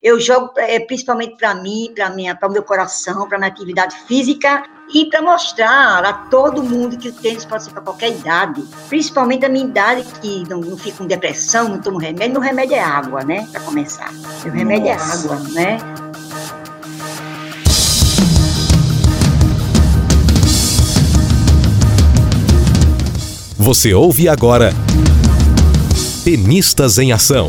Eu jogo é, principalmente para mim, para minha, para o meu coração, para minha atividade física e para mostrar a todo mundo que o tênis pode ser para qualquer idade, principalmente a minha idade que não, não fica com depressão, não tomo remédio. Meu remédio é água, né? Para começar, o remédio Nossa. é água, né? Você ouve agora Tenistas em Ação.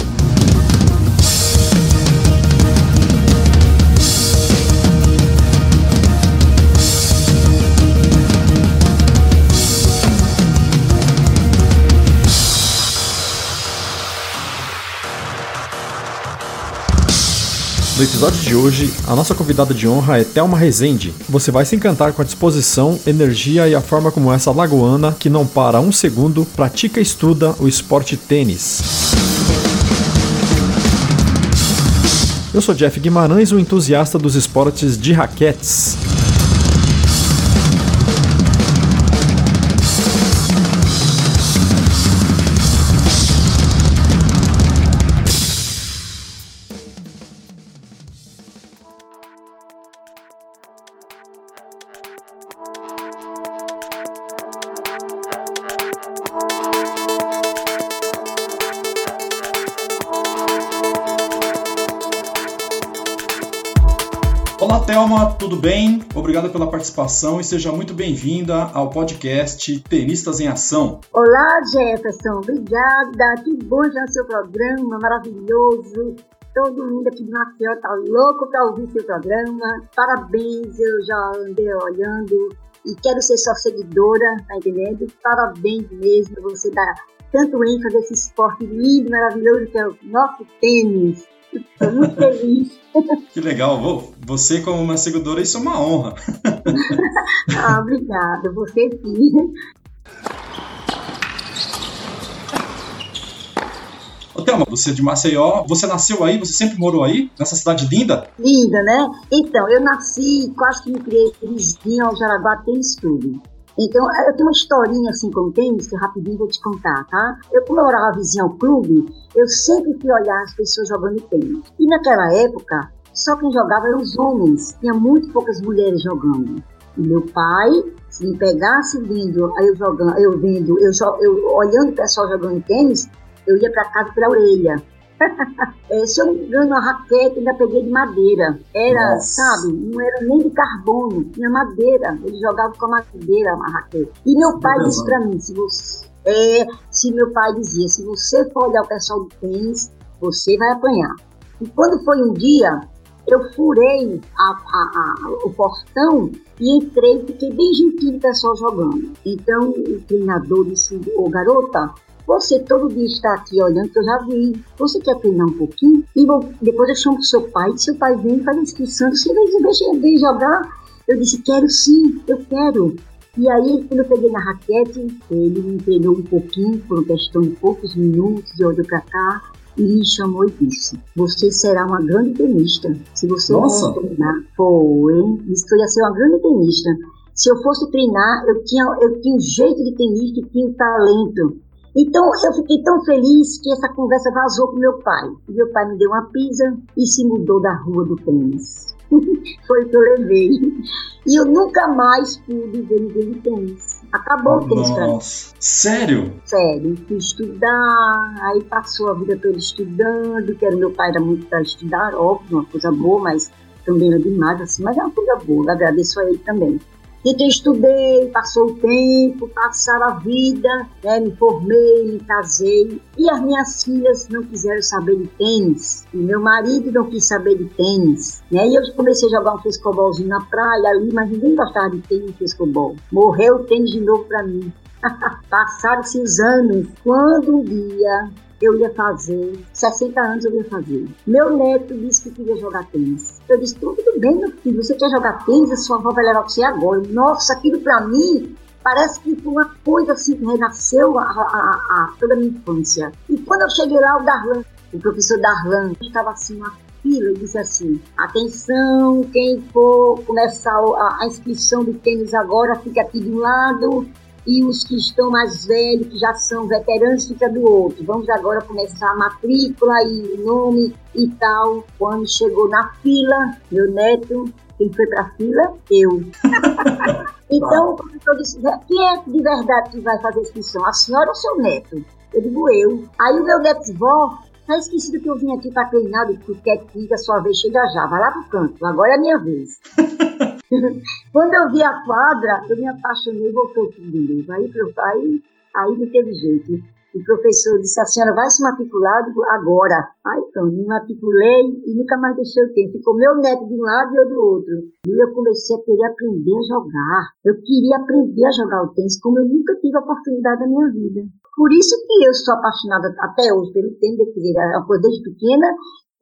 No episódio de hoje, a nossa convidada de honra é Thelma Rezende. Você vai se encantar com a disposição, energia e a forma como essa lagoana, que não para um segundo, pratica e estuda o esporte tênis. Eu sou Jeff Guimarães, um entusiasta dos esportes de raquetes. Tudo bem? Obrigado pela participação e seja muito bem-vinda ao podcast Tenistas em Ação. Olá, Jefferson, obrigada. Que bom já seu programa, maravilhoso. Todo mundo aqui de Maceió tá louco para ouvir seu programa. Parabéns, eu já andei olhando e quero ser sua seguidora, tá entendendo? Parabéns mesmo você dar tanto ênfase a esse esporte lindo, maravilhoso que é o nosso tênis. Estou muito feliz. Que legal. Você, como uma seguidora, isso é uma honra. ah, obrigada. Você sim. Ô, Thelma, você é de Maceió, você nasceu aí? Você sempre morou aí? Nessa cidade linda? Linda, né? Então, eu nasci, quase que me criei vizinho ao Jaraguá Tênis Clube. Então, eu tenho uma historinha assim com o tênis, que rapidinho vou te contar, tá? Eu, como eu morava vizinho ao clube, eu sempre fui olhar as pessoas jogando tênis. E naquela época, só quem jogava eram os homens, tinha muito poucas mulheres jogando. E meu pai, se me pegasse vendo, aí eu jogando, eu vendo, eu, eu olhando o pessoal jogando tênis, eu ia para casa pela orelha. é, se eu não me engano, a raquete ainda peguei de madeira. Era, Nossa. sabe, não era nem de carbono, tinha madeira. Ele jogava com a madeira a raquete. E meu pai disse para mim, se você. É, se meu pai dizia, se você for olhar o pessoal do tênis, você vai apanhar. E quando foi um dia, eu furei a, a, a, o portão e entrei, fiquei bem gentil o pessoal jogando. Então o treinador disse, ô garota, você todo dia está aqui olhando, que eu já vi. Você quer treinar um pouquinho? E depois eu chamo seu pai, seu pai vem e faz a inscrição. Você vai ver jogar? Eu disse, quero sim, eu quero. E aí, quando eu peguei na raquete, ele me treinou um pouquinho, por questão de poucos minutos, e olhou para cá, e me chamou e disse: Você será uma grande tenista. Se você Nossa. treinar, foi. Isso ia ser uma grande tenista. Se eu fosse treinar, eu tinha, eu tinha o jeito de tenista e tinha o talento. Então eu fiquei tão feliz que essa conversa vazou pro meu pai. Meu pai me deu uma pizza e se mudou da rua do tênis. Foi o que eu levei. E eu nunca mais pude ver ninguém de tênis. Acabou o tênis pra mim. Sério? Sério. Fui estudar, aí passou a vida toda estudando, que era meu pai era muito para estudar, óbvio, uma coisa boa, mas também era demais, assim, mas é uma coisa boa, agradeço a ele também. Então estudei, passou o tempo, passaram a vida, né, me formei, me casei. E as minhas filhas não quiseram saber de tênis. E meu marido não quis saber de tênis. Né? E eu comecei a jogar um frescobolzinho na praia ali, mas ninguém gostava de tênis e frescobol. Morreu o tênis de novo para mim. Passaram-se os anos. Quando um dia eu ia fazer, 60 anos eu ia fazer. Meu neto disse que queria jogar tênis. Eu disse, tudo bem, meu filho, você quer jogar tênis? A sua avó vai levar você agora. Nossa, aquilo pra mim parece que foi uma coisa assim que renasceu a, a, a, toda a minha infância. E quando eu cheguei lá, o Darlan, o professor Darlan, estava assim, uma fila, e disse assim: atenção, quem for começar a, a inscrição de tênis agora, fica aqui de um lado e os que estão mais velhos, que já são veteranos, fica do outro. Vamos agora começar a matrícula e o nome e tal. Quando chegou na fila, meu neto, quem foi para a fila? Eu. então, o professor disse, quem é de verdade que vai fazer a inscrição? A senhora ou seu neto? Eu digo, eu. Aí o meu neto disse, vó, tá esquecido que eu vim aqui para treinar, eu quer que a sua vez chega já, vai lá pro canto, agora é a minha vez. Quando eu vi a quadra, eu me apaixonei e voltou tudo de novo. Aí, aí, aí não teve jeito. O professor disse, a senhora vai se matricular agora. Aí então, me matriculei e nunca mais deixei o tempo. Ficou meu neto de um lado e eu do outro. E eu comecei a querer aprender a jogar. Eu queria aprender a jogar o tênis como eu nunca tive a oportunidade na minha vida. Por isso que eu sou apaixonada até hoje pelo tênis, era uma coisa desde pequena.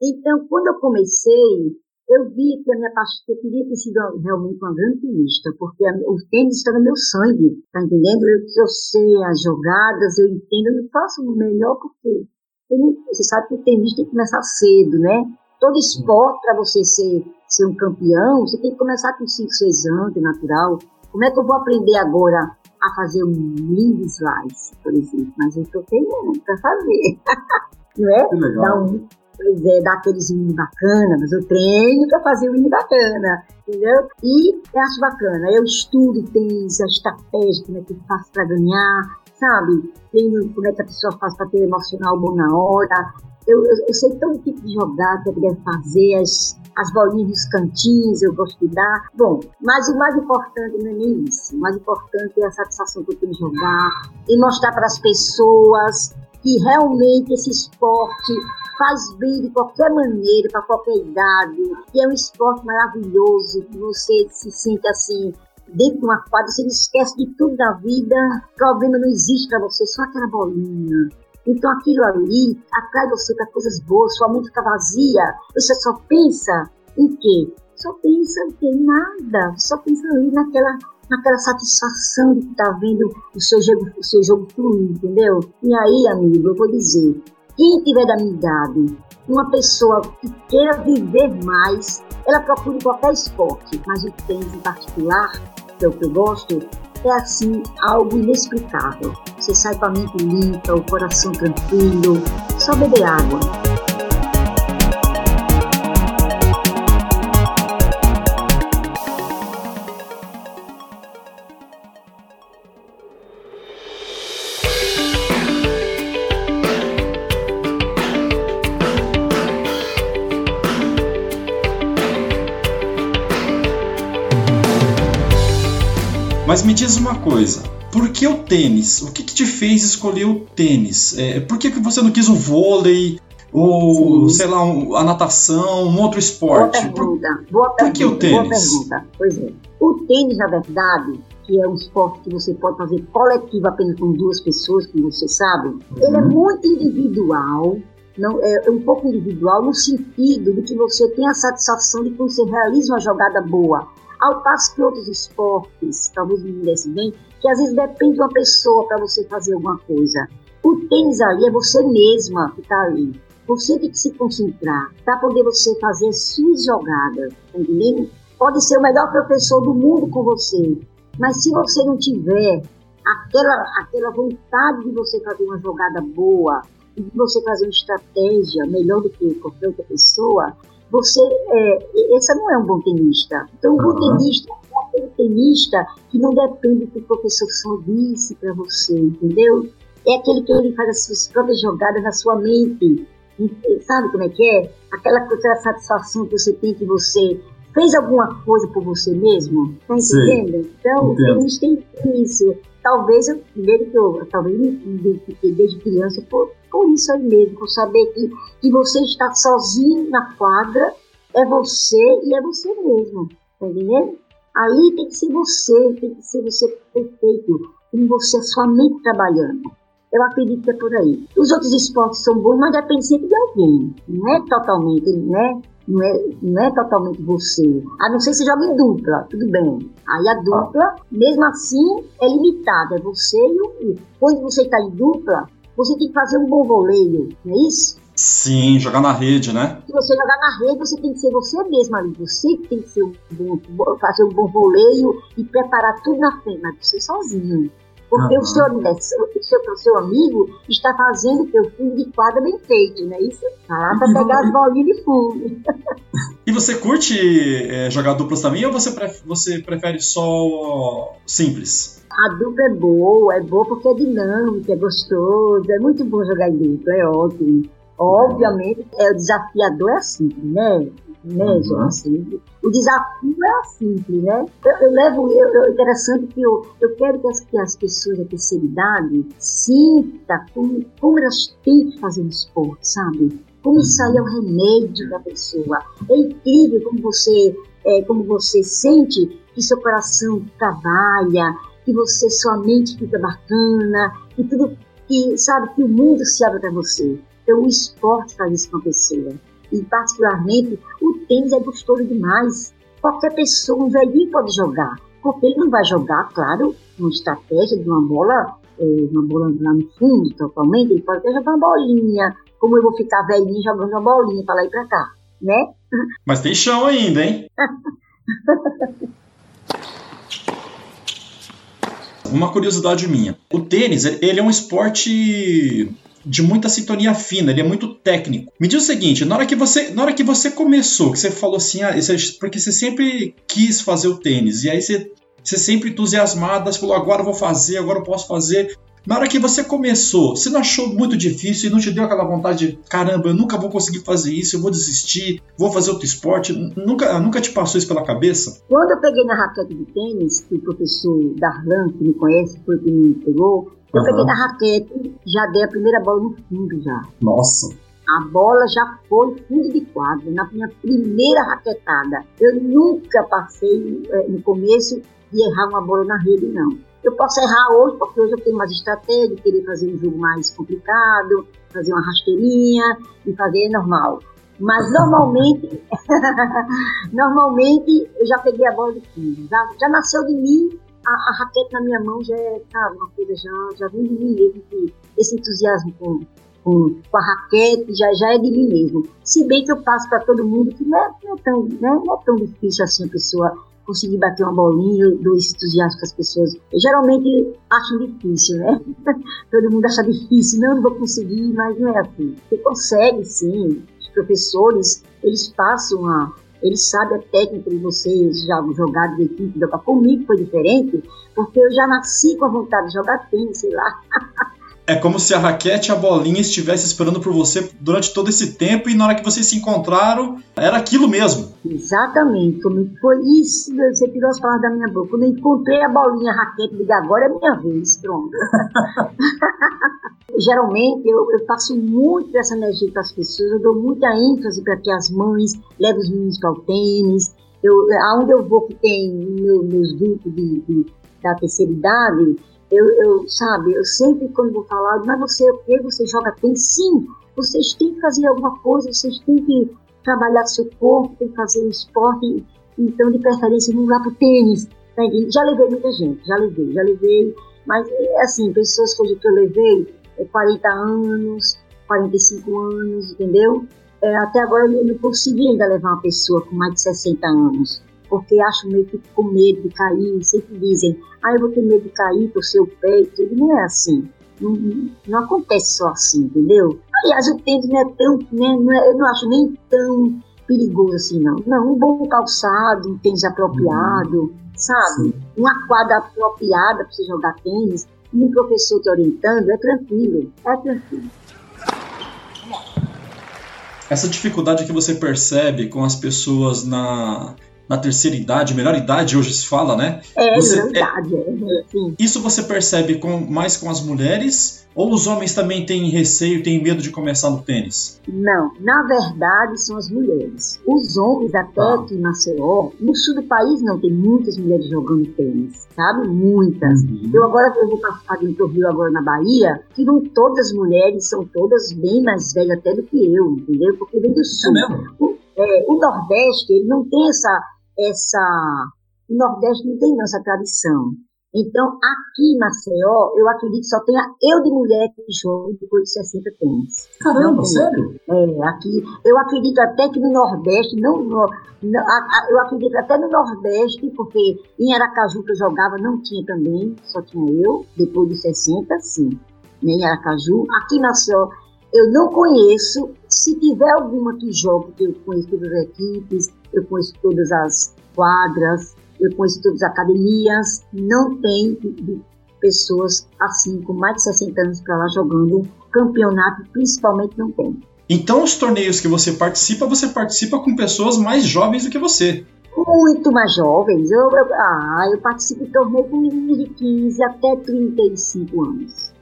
Então, quando eu comecei, eu vi que a minha paixão, eu queria ter sido realmente uma grande tenista, porque a, o tênis está no meu sangue, tá entendendo? Eu, eu sei as jogadas, eu entendo, eu faço o melhor porque não, você sabe que o tenista tem que começar cedo, né? Todo esporte, para você ser, ser um campeão, você tem que começar com 5, 6 anos, é natural. Como é que eu vou aprender agora a fazer um lindo slice, por exemplo? Mas eu estou treinando para fazer. não é? Dar um, pois é, dar aqueles mini bacana, mas eu treino para fazer o mini bacana, entendeu? E eu acho bacana, eu estudo tênis, a estratégia, como é que eu faço para ganhar, sabe? Treino como é que a pessoa faz para ter emocional bom na hora. Eu, eu, eu sei todo tipo de jogada que deve fazer, as, as bolinhas nos cantinhos, eu gosto de dar. Bom, mas o mais importante não é nem isso. O mais importante é a satisfação que eu tenho de jogar e mostrar para as pessoas que realmente esse esporte faz bem de qualquer maneira, para qualquer idade, que é um esporte maravilhoso, que você se sente assim, dentro de uma quadra, você esquece de tudo da vida, problema não existe para você, só aquela bolinha. Então aquilo ali atrai você para coisas boas, sua mente fica vazia, você só pensa em quê? Só pensa em quê? Nada, só pensa ali naquela naquela satisfação de estar vendo o seu jogo, o seu jogo fluir, entendeu? E aí, amigo, eu vou dizer, quem tiver da minha idade, uma pessoa que queira viver mais, ela procura qualquer esporte, mas o tênis em particular, que é o que eu gosto, é assim algo inexplicável. Você sai com a mente limpa, o coração tranquilo, só beber água. Mas me diz uma coisa, por que o tênis? O que, que te fez escolher o tênis? É, por que, que você não quis o vôlei, ou, Sim. sei lá, um, a natação, um outro esporte? Boa pergunta. Por, boa por que o tênis? Boa pergunta. Pois é. O tênis, na verdade, que é um esporte que você pode fazer coletivo apenas com duas pessoas, como você sabe, uhum. ele é muito individual, não, é um pouco individual no sentido de que você tem a satisfação de que você realiza uma jogada boa. Ao passo que outros esportes, talvez me desse bem, que às vezes depende de uma pessoa para você fazer alguma coisa. O tênis ali é você mesma que está ali. Você tem que se concentrar para poder você fazer as suas jogadas, tá? Pode ser o melhor professor do mundo com você, mas se você não tiver aquela, aquela vontade de você fazer uma jogada boa, de você fazer uma estratégia melhor do que qualquer outra pessoa, você é, essa não é um bom tenista. Então, um bom tenista é aquele tenista que não depende do que o professor só disse para você, entendeu? É aquele que ele faz as suas próprias jogadas na sua mente. E, sabe como é que é? Aquela, aquela satisfação que você tem que você fez alguma coisa por você mesmo, tá entendendo? Então, entendo. o tenista tem isso. Talvez eu, primeiro que eu, talvez me identifiquei desde criança por, por isso aí mesmo, por saber que, que você está sozinho na quadra, é você e é você mesmo, tá entendendo? Aí tem que ser você, tem que ser você perfeito, com você, sua mente trabalhando. Eu acredito que é por aí. Os outros esportes são bons, mas depende sempre de alguém. Não é totalmente, né? Não é, não é totalmente você. A não ser que você joga em dupla, tudo bem. Aí a dupla, mesmo assim, é limitada. É você e o. Quando você está em dupla, você tem que fazer um bom voleio, não é isso? Sim, jogar na rede, né? Se você jogar na rede, você tem que ser você mesmo ali. Você tem que um bom, fazer um bom voleio e preparar tudo na frente, mas você sozinho. Porque uhum. o, seu, o, seu, o seu amigo está fazendo o teu fundo de quadra bem feito, não é isso? Tá lá para pegar as bolinhas de fundo. E você curte é, jogar duplas também ou você, prefere, você prefere só simples? A dupla é boa, é boa porque é dinâmica, é gostoso, é muito bom jogar em dupla, é ótimo. Obviamente, é, o desafiador é assim, né? Né, uhum. assim, o desafio é assim, né? Eu, eu levo, eu, eu, interessante que eu, eu quero que as, que as pessoas da terceira idade sintam como, como elas têm que fazer um esporte, sabe? Como isso aí é o remédio da pessoa. É incrível como você, é, como você sente que seu coração trabalha, que você sua mente fica bacana, que tudo, que sabe que o mundo se abre para você. Então, o esporte faz isso com a pessoa. E, particularmente, o tênis é gostoso demais. Qualquer pessoa, um velhinho pode jogar. Porque ele não vai jogar, claro, uma estratégia de uma bola, é, uma bola lá no fundo, totalmente. Ele pode até jogar uma bolinha. Como eu vou ficar velhinho jogando uma bolinha para lá e para cá, né? Mas tem chão ainda, hein? Uma curiosidade minha. O tênis, ele é um esporte de muita sintonia fina, ele é muito técnico. Me diz o seguinte, na hora que você, na hora que você começou, que você falou assim, ah, porque você sempre quis fazer o tênis, e aí você, você sempre entusiasmada, você falou, agora eu vou fazer, agora eu posso fazer. Na hora que você começou, você não achou muito difícil e não te deu aquela vontade de caramba, eu nunca vou conseguir fazer isso, eu vou desistir, vou fazer outro esporte? Nunca, nunca te passou isso pela cabeça? Quando eu peguei na raquete de tênis, que o professor Darlan, que me conhece, foi que me pegou, eu uhum. peguei na raquete, já dei a primeira bola no fundo já. Nossa! A bola já foi fundo de quadro, na minha primeira raquetada. Eu nunca passei é, no começo de errar uma bola na rede, não. Eu posso errar hoje, porque hoje eu tenho mais estratégia, querer fazer um jogo mais complicado, fazer uma rasteirinha e fazer normal. Mas normalmente, normalmente eu já peguei a bola de fundo. Já, já nasceu de mim a, a, raquete na minha mão já é, sabe, uma coisa já, já vem de mim mesmo, que esse entusiasmo com, com, com, a raquete já, já é de mim mesmo. Se bem que eu passo para todo mundo que não é, não é, tão, né, não é tão difícil assim a pessoa conseguir bater uma bolinha, eu dou esse entusiasmo com as pessoas. Eu geralmente acho difícil, né? todo mundo acha difícil, não, não vou conseguir, mas não é assim. Você consegue sim. Os professores, eles passam a ele sabe a técnica de vocês já jogar de equipe, comigo foi diferente, porque eu já nasci com a vontade de jogar tênis, sei lá. É como se a raquete e a bolinha estivessem esperando por você durante todo esse tempo e na hora que vocês se encontraram, era aquilo mesmo. Exatamente, foi isso, você tirou as palavras da minha boca. Quando eu encontrei a bolinha, a raquete, digo, agora é minha vez, pronto. Geralmente eu, eu, passo muito dessa energia para as pessoas, eu dou muita ênfase para que as mães levem os meninos para o tênis. Eu, aonde eu vou que tem meu, meus grupos de, de, da terceira idade, eu, eu, sabe, eu sempre quando vou falar, mas você, o que você joga tênis? Sim, vocês têm que fazer alguma coisa, vocês têm que trabalhar seu corpo, tem que fazer um esporte, então de preferência não vá para o tênis. Tá já levei muita gente, já levei, já levei, mas é assim, pessoas que eu levei, é 40 anos, 45 anos, entendeu? É, até agora eu não consegui ainda levar uma pessoa com mais de 60 anos porque acham meio que com medo de cair, sempre dizem, ah, eu vou ter medo de cair por seu peito, e não é assim. Não, não, acontece só assim, entendeu? Aliás, o tênis não é tão, né, não é, eu não acho nem tão perigoso assim, não. Não, um bom calçado, um tênis apropriado, uhum. sabe? Sim. Uma quadra apropriada para você jogar tênis, e um professor te orientando, é tranquilo, é tranquilo. Essa dificuldade que você percebe com as pessoas na na terceira idade, melhor idade hoje se fala, né? É, você, melhor idade, é, é, sim. Isso você percebe com, mais com as mulheres ou os homens também têm receio, têm medo de começar no tênis? Não, na verdade são as mulheres. Os homens, até ah. que Maceió, no sul do país não, tem muitas mulheres jogando tênis, sabe? Muitas. Uhum. Eu agora eu vou passar dentro do Rio agora na Bahia, que não todas as mulheres são todas bem mais velhas até do que eu, entendeu? Porque vem do sul. É mesmo? O, é, o Nordeste, ele não tem essa essa. O Nordeste não tem essa tradição. Então, aqui em Maceió, eu acredito que só tenha eu de mulher que jogo depois de 60 tênis. Caramba, sério? É, aqui, eu acredito até que no Nordeste, não, no, no, a, eu acredito até no Nordeste, porque em Aracaju que eu jogava não tinha também, só tinha eu, depois de 60, sim, nem né, Aracaju. Aqui em Maceió, eu não conheço, se tiver alguma que jogue, que eu conheço todas as equipes, eu conheço todas as quadras, eu conheço todas as academias, não tem pessoas assim com mais de 60 anos para lá jogando campeonato, principalmente não tem. Então, os torneios que você participa, você participa com pessoas mais jovens do que você. Muito mais jovens. Eu, eu ah, eu participo de torneio com meninos de 15 até 35 anos.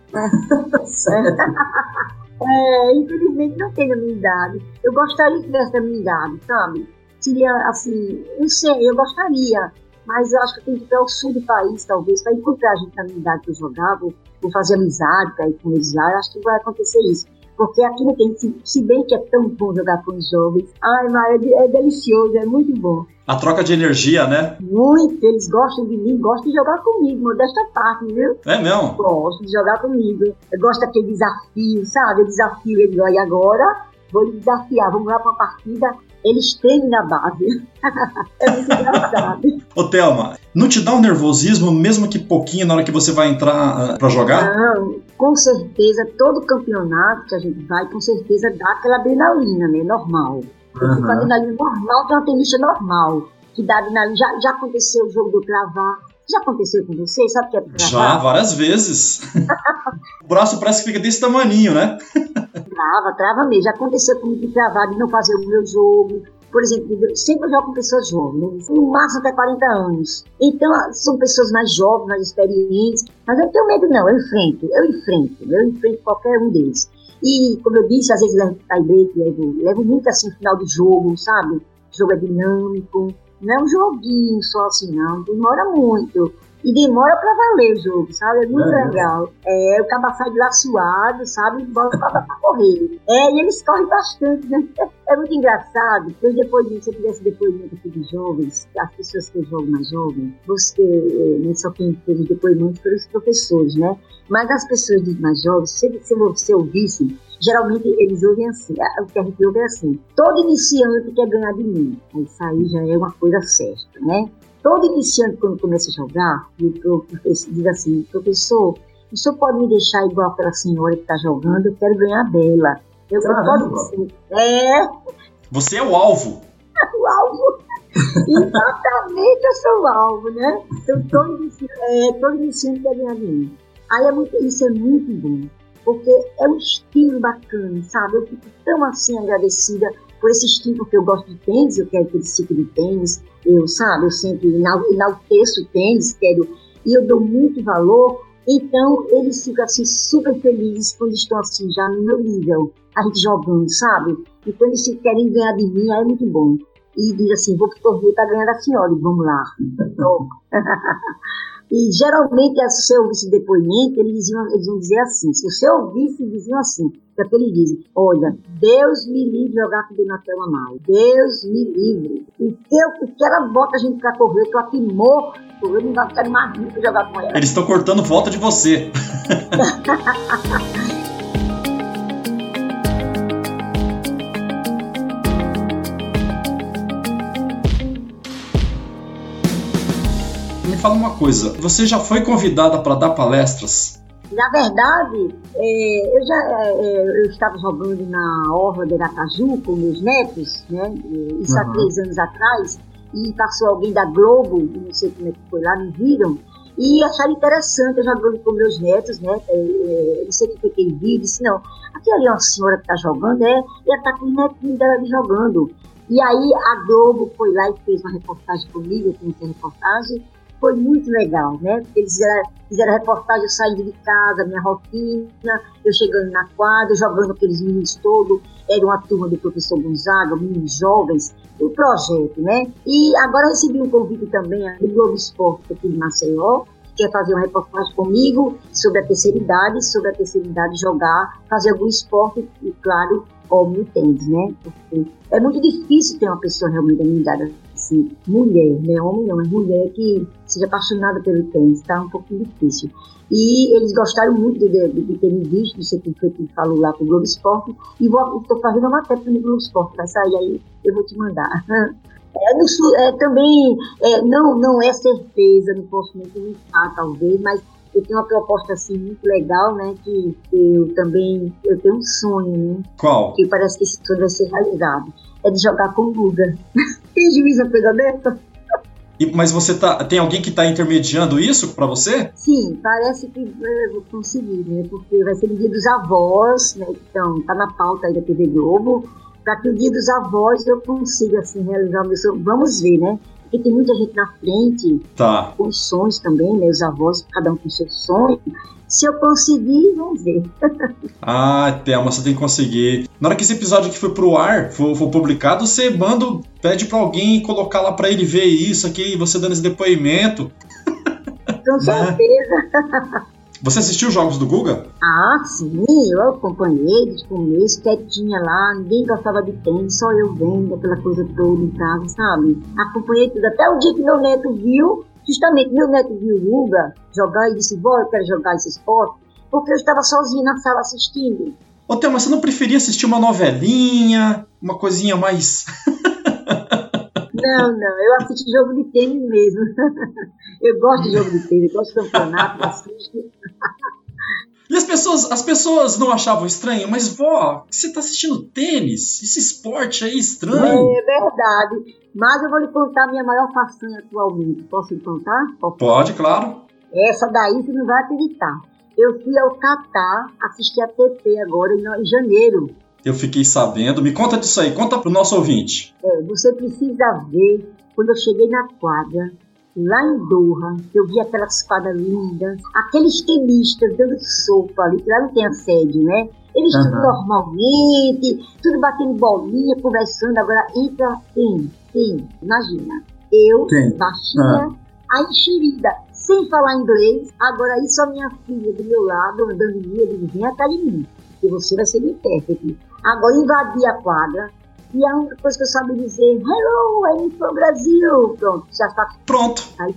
certo. é, infelizmente não tem a minha idade. Eu gostaria que tivesse a minha idade, sabe? Seria assim, não sei, eu gostaria mas eu acho que tem que ir ao sul do país, talvez, para encontrar gente na minha idade que eu jogava, vou fazer amizade para ir com eles lá, eu acho que vai acontecer isso. Porque aqui não tem, se, bem que é tão bom jogar com os jovens, ai, mas é, é delicioso, é muito bom. A troca de energia, né? Muito, eles gostam de mim, gostam de jogar comigo, modesta parte, viu? É mesmo? Gostam de jogar comigo. Eu gosto daquele desafio, sabe? O desafio, eles, olha, agora vou lhe desafiar, vamos lá para uma partida eles tremem na base. é muito engraçado. Ô, Thelma, não te dá um nervosismo, mesmo que pouquinho, na hora que você vai entrar uh, ah, para jogar? Não, com certeza, todo campeonato que a gente vai, com certeza dá aquela adrenalina, né? Normal. Uhum. adrenalina normal de uma tenista normal. Que dá adrenalina. Já, já aconteceu o jogo do travar. Já aconteceu com você? Sabe o que é travar? Já, várias vezes. o braço parece que fica desse tamaninho, né? Trava, trava mesmo. Já aconteceu comigo de travar, de não fazer o meu jogo. Por exemplo, sempre eu jogo com pessoas jovens, no máximo até 40 anos. Então, são pessoas mais jovens, mais experientes. Mas eu não tenho medo, não. Eu enfrento, eu enfrento. Eu enfrento qualquer um deles. E, como eu disse, às vezes levo tie break, levo, levo muito assim final do jogo, sabe? O jogo é dinâmico. Não é um joguinho só assim, não. Demora muito. E demora pra valer o jogo, sabe? É muito é, legal. É, o caba sai de lá suado, sabe? E bota o caba pra correr. É, e eles correm bastante, né? É muito engraçado, porque depois, se eu tivesse depoimento aqui de jovens, as pessoas que jogam mais jovens, você, não só quem teve depoimento foram os professores, né? Mas as pessoas mais jovens, se, se você ouvisse, geralmente eles ouvem assim, o que a gente ouve é assim, todo iniciante quer ganhar de mim. Isso aí já é uma coisa certa, né? todo iniciante, quando começa a jogar, diz assim, professor, o senhor pode me deixar igual aquela senhora que está jogando? Eu quero ganhar dela. Eu, eu posso É. Você é o alvo. o alvo. Exatamente, eu sou o alvo, né? Então, todo iniciante, é, todo iniciante quer ganhar de mim. Aí é muito, isso é muito bom, porque é um estilo bacana, sabe? Eu fico tão assim agradecida por esse estilo, porque eu gosto de tênis, eu quero que ele ciclo de tênis, eu, sabe, eu sempre enalteço o tênis, quero, e eu dou muito valor, então eles ficam assim super felizes quando estão assim já no meu nível, a gente jogando, sabe? Então eles querem ganhar de mim, aí é muito bom. E diz assim, vou pro torneio para ganhar da senhora, e vamos lá. E geralmente, se você ouvisse depoimento, eles, diziam, eles vão dizer assim: se você ouvisse, diziam assim, que é eles dizem: Olha, Deus me livre de jogar com Donatel Amaro. Deus me livre. O que, o que ela bota a gente pra correr, eu tô aqui morto. Eu não quero mais nunca jogar com ela. Eles estão cortando volta de você. fala uma coisa, você já foi convidada para dar palestras? Na verdade, é, eu já é, é, eu estava jogando na Orla de Aracaju com meus netos, né? Isso uhum. há três anos atrás, e passou alguém da Globo, não sei como é que foi lá, me viram, e acharam interessante eu jogando com meus netos, né? É, é, não sei o que foi que ele viu, disse, não, aqui ali é uma senhora que está jogando, é, e ela está com os netinhos dela jogando. E aí a Globo foi lá e fez uma reportagem comigo, eu conheci a reportagem, foi muito legal, né? Porque eles fizeram, fizeram reportagem, saindo de casa, minha rotina, eu chegando na quadra, jogando aqueles meninos todos, era uma turma do professor Gonzaga, meninos jovens, o projeto, né? E agora recebi um convite também do Globo Esporte aqui de Maceió, quer fazer uma reportagem comigo sobre a terceira idade, sobre a terceira idade jogar, fazer algum esporte, e claro, óbvio, tênis, né? Porque é muito difícil ter uma pessoa realmente da minha idade, assim, mulher, né? Homem não, mas mulher que seja apaixonada pelo tênis, tá um pouquinho difícil. E eles gostaram muito de, de, de ter me visto, que foi que falou lá com o Globo Esporte, e vou, estou fazendo uma matéria no Globo Esporte, vai sair aí, eu vou te mandar. É, é, também é, não, não é certeza, não posso nem comentar, talvez, mas eu tenho uma proposta assim muito legal, né? Que eu também eu tenho um sonho, né? Qual? Que parece que esse sonho vai ser realizado. É de jogar com o Guga. Tem juízo a coisa dessa? E, mas você tá. Tem alguém que está intermediando isso para você? Sim, parece que eu vou conseguir, né? Porque vai ser o dia dos avós, né? Então, tá na pauta aí da TV Globo. Para que o dia dos avós eu consiga assim, realizar o meu sonho. Vamos ver, né? Porque tem muita gente na frente, tá. com sonhos também, né? Os avós, cada um com seu sonho. Se eu conseguir, vamos ver. ah, Thelma, você tem que conseguir. Na hora que esse episódio aqui for pro ar, for, for publicado, você manda, pede pra alguém colocar lá pra ele ver isso aqui, você dando esse depoimento. Com né? certeza. Você assistiu os jogos do Guga? Ah, sim, eu acompanhei desde o começo, quietinha lá, ninguém gostava de tênis, só eu vendo aquela coisa toda em casa, sabe? Acompanhei tudo, até o dia que meu neto viu, justamente meu neto viu o Guga jogar e disse, vó, eu quero jogar esse esporte, porque eu estava sozinho na sala assistindo. Ô, Thelma, você não preferia assistir uma novelinha, uma coisinha mais... Não, não, eu assisto jogo de tênis mesmo. Eu gosto de jogo de tênis, eu gosto de campeonato, assisto. E as pessoas, as pessoas não achavam estranho, mas vó, você tá assistindo tênis? Esse esporte aí estranho. É verdade. Mas eu vou lhe contar a minha maior façanha atualmente. Posso lhe contar? Pode, claro. Essa daí você não vai acreditar. Eu fui ao Catar assistir a TP agora em janeiro. Eu fiquei sabendo. Me conta disso aí, conta pro nosso ouvinte. É, você precisa ver quando eu cheguei na quadra, lá em Doha, eu vi aquelas quadras lindas, aqueles tenistas dando sopa ali, que lá não tem assédio, né? Eles uhum. tudo normalmente, tudo batendo bolinha, conversando. Agora entra tem, tem, imagina. Eu, Quem? baixinha, uhum. a enxerida, sem falar inglês. Agora isso a minha filha do meu lado, andando em digo, vem atrás de mim, que você vai ser meu intérprete. Agora invadi a quadra. E a única coisa que eu sabia dizer, hello, I'm from Brasil. Pronto, já está. Pronto. Aí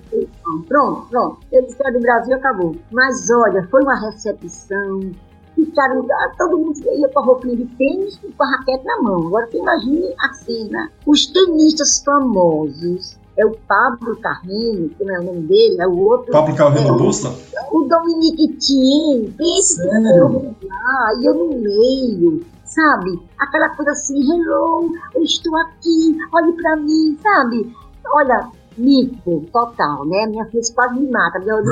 pronto, pronto. Eu disse que era do Brasil, acabou. Mas olha, foi uma recepção. Ficaram, todo mundo ia com a roupinha de tênis e com a raquete na mão. Agora imagine a cena. Os tenistas famosos é o Pablo Carreno, que não é o nome dele, é o outro. Pablo Carreno é, Busta? O Dominique Thiem, esse Sério? lá, e eu no meio, sabe? Aquela coisa assim, hello, eu estou aqui, olhe pra mim, sabe? Olha, mico total, né? Minha filha quase me mata. Digo,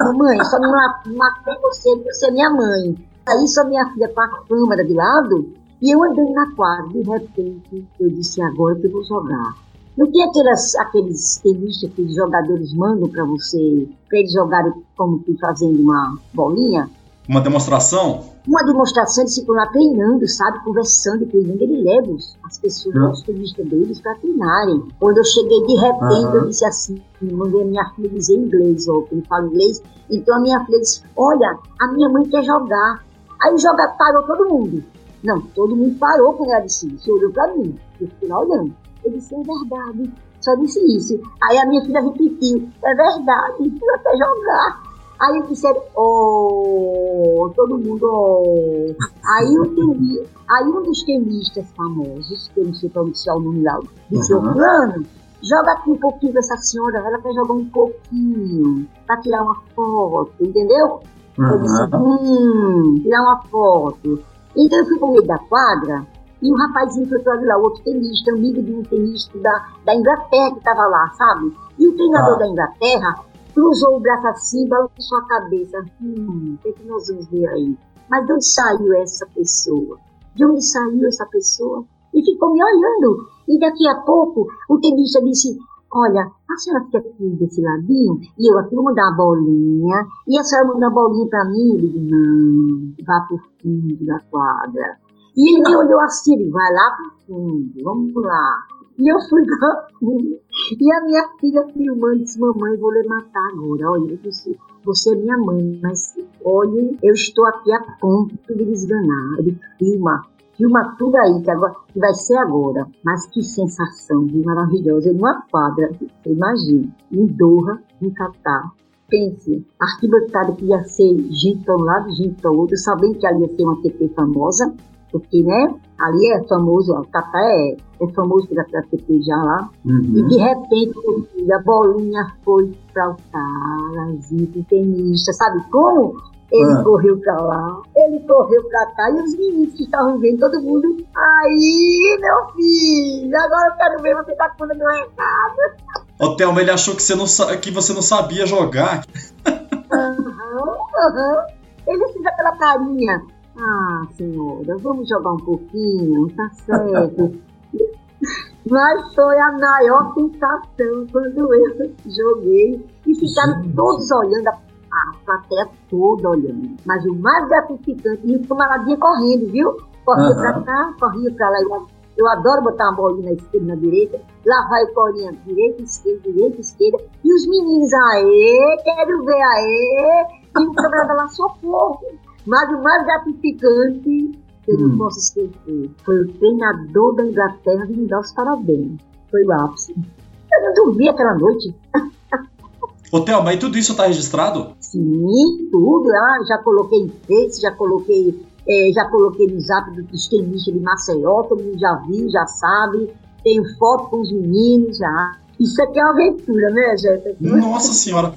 mamãe, só não matei você, você é minha mãe. Aí só minha filha com a câmera de lado, e eu andei na quadra, de repente, eu disse, agora que eu vou jogar. Não tem aquelas, aqueles tenistas que os jogadores mandam para você, para eles jogarem como que fazendo uma bolinha? Uma demonstração? Uma demonstração, eles ficam lá treinando, sabe? Conversando, treinando. Ele leva as pessoas, hum. os tenistas deles, para treinarem. Quando eu cheguei, de repente, uhum. eu disse assim: mandei a minha filha dizer inglês, que ele fala inglês. Então a minha filha disse: Olha, a minha mãe quer jogar. Aí joga, parou todo mundo. Não, todo mundo parou quando ela disse isso. Olhou para mim, eu fiquei lá olhando. Eu disse, é verdade. Só disse isso. Aí a minha filha repetiu, é verdade, vai até jogar. Aí eu disse, oh, todo mundo, oh. Aí, eu teni, aí um dos tenistas famosos, que eu não sei pronunciar o nome lá, disse, uhum. plano, joga aqui um pouquinho dessa senhora, ela quer jogar um pouquinho, pra tirar uma foto, entendeu? Uhum. Eu disse, hum, tirar uma foto. Então eu fui pro meio da quadra, e um rapazinho foi para lá, outro tenista, amigo de um tenista da, da Inglaterra que estava lá, sabe? E o treinador ah. da Inglaterra cruzou o braço assim, balançou a cabeça. Hum, o que, é que nós vamos ver aí? Mas de onde saiu essa pessoa? De onde saiu essa pessoa? E ficou me olhando. E daqui a pouco o tenista disse: Olha, a senhora fica aqui desse ladinho e eu aqui vou mandar uma bolinha. E a senhora manda uma bolinha para mim? Ele disse: Não, vá por fundo da quadra. E ele olhou assim, ele vai lá pro fundo, vamos lá. E eu fui lá fundo. E a minha filha filmando disse, mamãe, vou lhe matar agora. Olha, eu disse, você é minha mãe, mas olhe, eu estou aqui a ponto de desganar. Ele filma, filma tudo aí, que, agora, que vai ser agora. Mas que sensação, viu? Maravilhosa. Numa quadra, imagine, em Doha, em Catar. Pense, arquibancada que ia ser gente para um lado, gente para o outro, sabendo que ali ia ser uma TP famosa, porque, né, ali é famoso, o Catar é, é famoso pela já lá, uhum. e de repente a bolinha foi para o cara, o tenista, sabe como? Ele ah. correu pra lá, ele correu pra cá, e os meninos que estavam vendo, todo mundo. Aí, meu filho, agora eu quero ver você tá comendo meu recado. Ô, Thelma, ele achou que você não, que você não sabia jogar. Aham, uhum, aham. Uhum. Ele fez aquela carinha. Ah, senhora, vamos jogar um pouquinho, tá certo. Mas foi a maior sensação quando eu joguei e ficaram todos olhando a a plateia toda olhando. Mas o mais gratificante, e o camaradinha correndo, viu? Corria uhum. pra cá, corria pra lá. Eu, eu adoro botar uma bolinha na esquerda e na direita. Lá vai o corinha, direita, esquerda, direita, esquerda. E os meninos, aê, quero ver, aê. E o camarada lá, socorro. Mas o mais gratificante, que eu hum. não posso esquecer, foi o treinador da Inglaterra me dar os parabéns. Foi o ápice. Eu não dormi aquela noite. Ô, Thelma, e tudo isso tá registrado? Sim, tudo. Ah, já coloquei em Face, já coloquei, é, já coloquei no zap dos tenistas de Maceió, todo mundo já viu, já sabe. Tenho foto com os meninos já. Isso aqui é uma aventura, né, Jéssica? Nossa Senhora!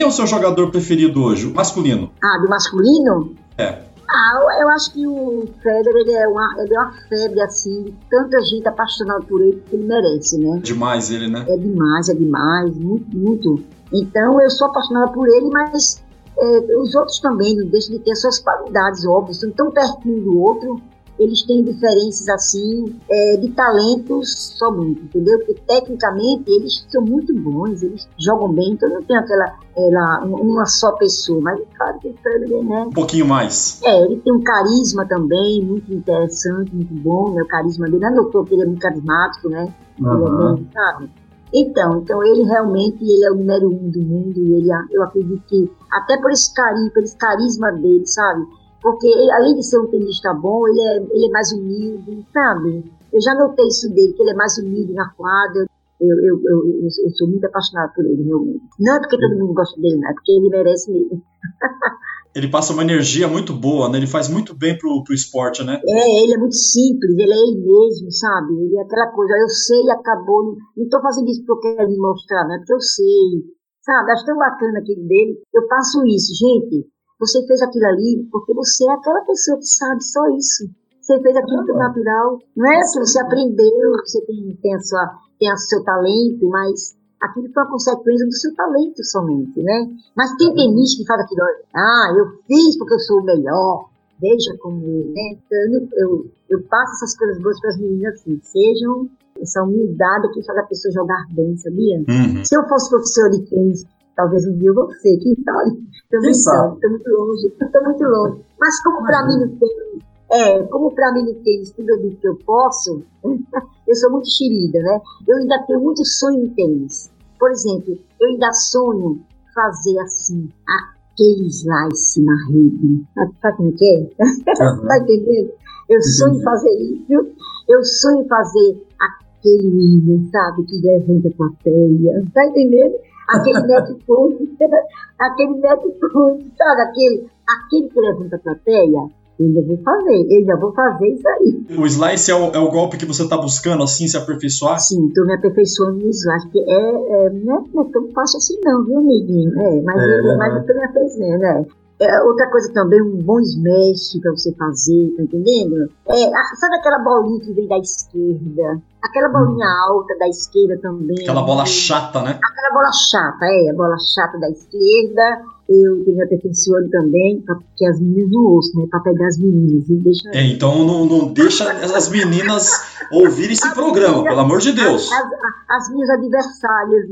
Quem é o seu jogador preferido hoje? Masculino? Ah, do masculino? É. Ah, eu acho que o Federer ele é, uma, ele é uma febre, assim, de tanta gente apaixonada por ele que ele merece, né? Demais ele, né? É demais, é demais, muito, muito. Então eu sou apaixonada por ele, mas é, os outros também não deixam de ter suas qualidades, óbvio, estão tão pertinho do outro eles têm diferenças assim é, de talentos somente, entendeu? Porque tecnicamente eles são muito bons, eles jogam bem, então não tem aquela ela, uma só pessoa, mas claro que Federer, né? Um pouquinho mais. É, ele tem um carisma também muito interessante, muito bom, né? O carisma dele, não é porque ele é muito carismático, né? Uhum. Ele é sabe? Então, então ele realmente ele é o número um do mundo e ele, eu acredito que até por esse carinho, por esse carisma dele, sabe? Porque além de ser um tenista bom, ele é, ele é mais humilde, sabe? Eu já notei isso dele, que ele é mais humilde na quadra. Eu, eu, eu, eu, sou muito apaixonada por ele, realmente. Não é porque todo mundo gosta dele, não, é porque ele merece mesmo. ele passa uma energia muito boa, né? Ele faz muito bem pro, pro esporte, né? É, ele é muito simples, ele é ele mesmo, sabe? Ele é aquela coisa, eu sei acabou. Não estou fazendo isso porque eu quero me mostrar, não é porque eu sei. Sabe? Acho tão bacana aquilo dele. Eu faço isso, gente. Você fez aquilo ali porque você é aquela pessoa que sabe só isso. Você fez aquilo tão natural. Não é que você aprendeu, você tem, tem, a sua, tem o seu talento, mas aquilo foi uma consequência do seu talento somente, né? Mas tem tenista que faz aquilo, ah, eu fiz porque eu sou o melhor, veja como, né? Então, eu, eu passo essas coisas boas para as meninas assim, sejam essa humildade que faz a pessoa jogar bem, sabia? Uhum. Se eu fosse professor de tênis, talvez um dia você, quem sabe? Estou muito, muito longe, estou muito longe. Mas como para mim no tênis, é, como para mim tênis, tudo eu digo que eu posso, eu sou muito xerida, né? Eu ainda tenho muito sonho em tênis. Por exemplo, eu ainda sonho fazer assim, aquele slice na rede. Sabe como que é? Uhum. tá entendendo? Eu sonho em fazer isso, eu sonho em fazer aquele sabe, que levanta a plateia. Tá entendendo? Aquele netcode, aquele netcode, sabe? Aquele, aquele que levanta a plateia, eu ainda vou fazer, eu ainda vou fazer isso aí. O slice é o, é o golpe que você está buscando, assim, se aperfeiçoar? Sim, estou me aperfeiçoando no slice, porque é, é, não, é, não é tão fácil assim não, viu, amiguinho? É, mas, é, eu, mas eu estou me aperfeiçoando, né? É, outra coisa também, um bom smash para você fazer, tá entendendo? É, sabe aquela bolinha que vem da esquerda? Aquela bolinha hum. alta da esquerda também. Aquela bola chata, né? Aquela bola chata, é, a bola chata da esquerda. Eu tenho aperfeiçoando também, porque as meninas não ouçam, né? Para pegar as meninas. E deixa... É, então não, não deixa as meninas ouvirem esse as programa, meninas, pelo amor de Deus. As, as, as minhas adversárias.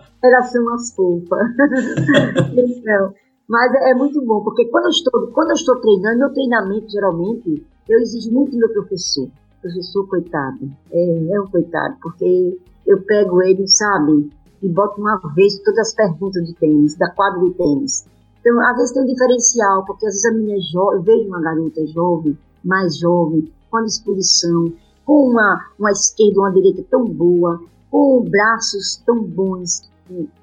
elas são as fofas. então, mas é, é muito bom, porque quando eu, estou, quando eu estou treinando, meu treinamento, geralmente, eu exijo muito do meu professor. professor, coitado, é, é um coitado, porque eu pego ele, sabe, e boto uma vez todas as perguntas de tênis, da quadra de tênis. Então, às vezes tem um diferencial, porque às vezes a menina é jovem, eu vejo uma garota jovem, mais jovem, com a disposição, com uma, uma esquerda, uma direita tão boa, com braços tão bons,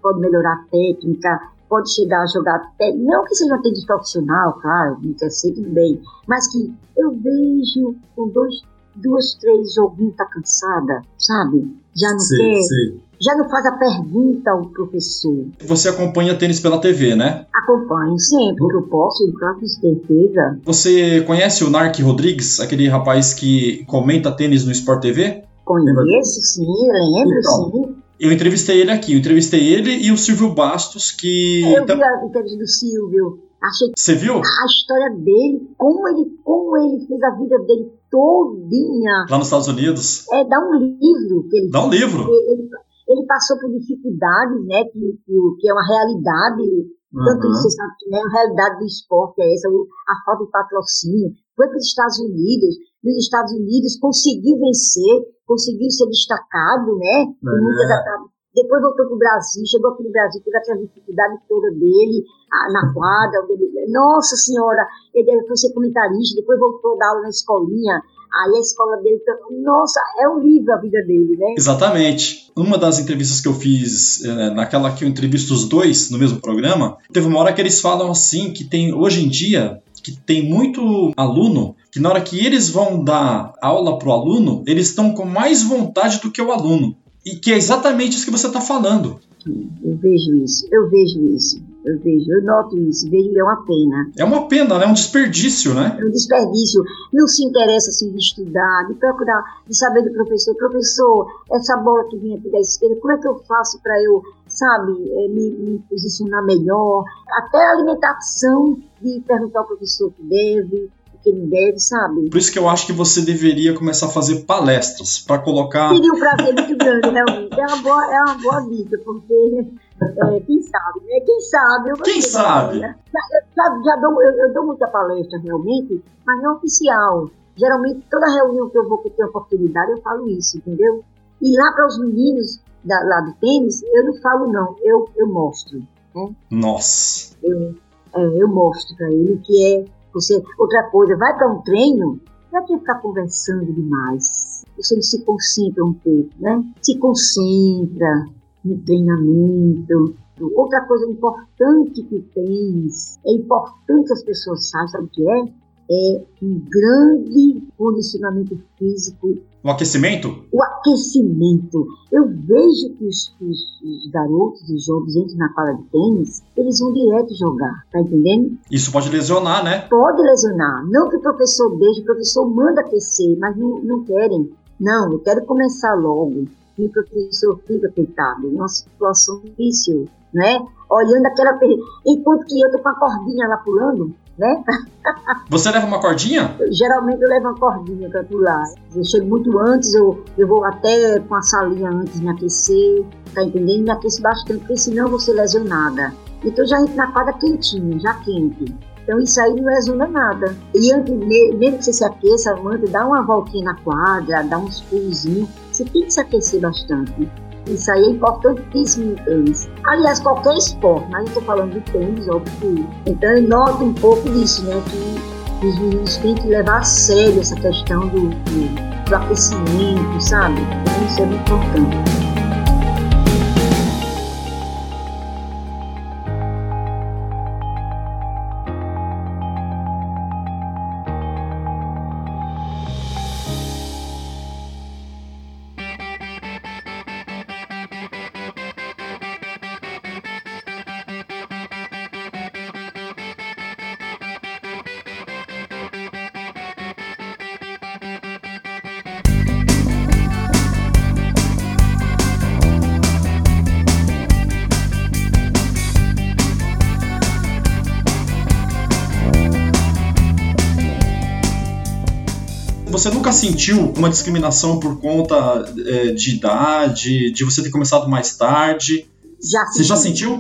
pode melhorar a técnica, pode chegar a jogar até, não que seja um tênis profissional, claro, não quer ser tudo bem, mas que eu vejo com dois, duas, três joguinhos tá cansada, sabe? Já não sim, quer, sim. já não faz a pergunta ao professor. Você acompanha tênis pela TV, né? Acompanho sempre que eu posso, com certeza. Você conhece o Narc Rodrigues, aquele rapaz que comenta tênis no Sport TV? Conheço, sim, lembro, então, sim. Eu entrevistei ele aqui, eu entrevistei ele e o Silvio Bastos, que. Eu vi a entrevista do Silvio. Achei Você viu? A história dele, como ele, como ele fez a vida dele todinha. Lá nos Estados Unidos. É, dá um livro. Que ele, dá um livro. Ele, ele passou por dificuldades, né? Que, que, que é uma realidade. Uhum. Tanto isso, você sabe que né, a realidade do esporte é essa, a falta de patrocínio. Foi para os Estados Unidos, nos Estados Unidos conseguiu vencer, conseguiu ser destacado, né? É. Depois voltou para o Brasil, chegou aqui no Brasil, teve aquela dificuldade toda dele, na quadra. Nossa Senhora, ele foi ser comentarista, depois voltou a dar aula na escolinha. Aí a escola dele, nossa, é um livro a vida dele, né? Exatamente. Uma das entrevistas que eu fiz, é, naquela que eu entrevisto os dois no mesmo programa, teve uma hora que eles falam assim que tem hoje em dia que tem muito aluno que na hora que eles vão dar aula para o aluno, eles estão com mais vontade do que o aluno. E que é exatamente isso que você está falando. Eu vejo isso, eu vejo isso, eu vejo, eu noto isso, vejo é uma pena. É uma pena, né? É um desperdício, né? É um desperdício. Não se interessa assim de estudar, de procurar, de saber do professor. Professor, essa bola que vem aqui da esquerda, como é que eu faço para eu, sabe, é, me, me, posicionar melhor? Até a alimentação, de perguntar ao professor que deve, que deve, sabe? Por isso que eu acho que você deveria começar a fazer palestras para colocar. Seria um prazer muito grande, realmente. É uma boa, é uma boa dica, porque é, quem sabe, né? Quem sabe? Eu quem sabe? Já, já, já dou, eu, eu, dou muita palestra realmente, mas não oficial. Geralmente, toda reunião que eu vou que tenho oportunidade, eu falo isso, entendeu? E lá para os meninos da, lá do tênis, eu não falo não, eu, eu mostro. Né? Nossa! Eu, é, eu mostro para ele que é você, outra coisa, vai para um treino, não é que ficar conversando demais. Você não se concentra um pouco, né? Se concentra no treinamento. Outra coisa importante que tens, é importante as pessoas saibam, sabe o que é? É um grande condicionamento físico o aquecimento? O aquecimento. Eu vejo que os, os, os garotos, os jovens entram na quadra de tênis, eles vão direto jogar, tá entendendo? Isso pode lesionar, né? Pode lesionar. Não que o professor deixe, o professor manda aquecer, mas não, não querem. Não, eu quero começar logo. E o professor fica coitado, uma situação difícil, né? Olhando aquela. Enquanto que eu tô com a cordinha lá pulando, né? Você leva uma cordinha? Geralmente eu levo uma cordinha para pular. Eu chego muito antes, eu, eu vou até com a salinha antes me aquecer, tá entendendo? Me aqueço bastante, porque senão eu vou ser lesionada. Então já entro na quadra quentinha, já quente. Então isso aí não lesiona nada. E antes, mesmo que você se aqueça, manda, dá uma voltinha na quadra, dá uns pulozinhos. Você tem que se aquecer bastante. Isso aí é importantíssimo no tênis. Aliás, qualquer esporte, mas eu estou falando de tênis, óbvio. Então eu noto um pouco disso, né? Que os meninos têm que levar a sério essa questão do, do, do aquecimento, sabe? Então isso é muito importante. Você nunca sentiu uma discriminação por conta é, de idade, de você ter começado mais tarde? Já você já sentiu?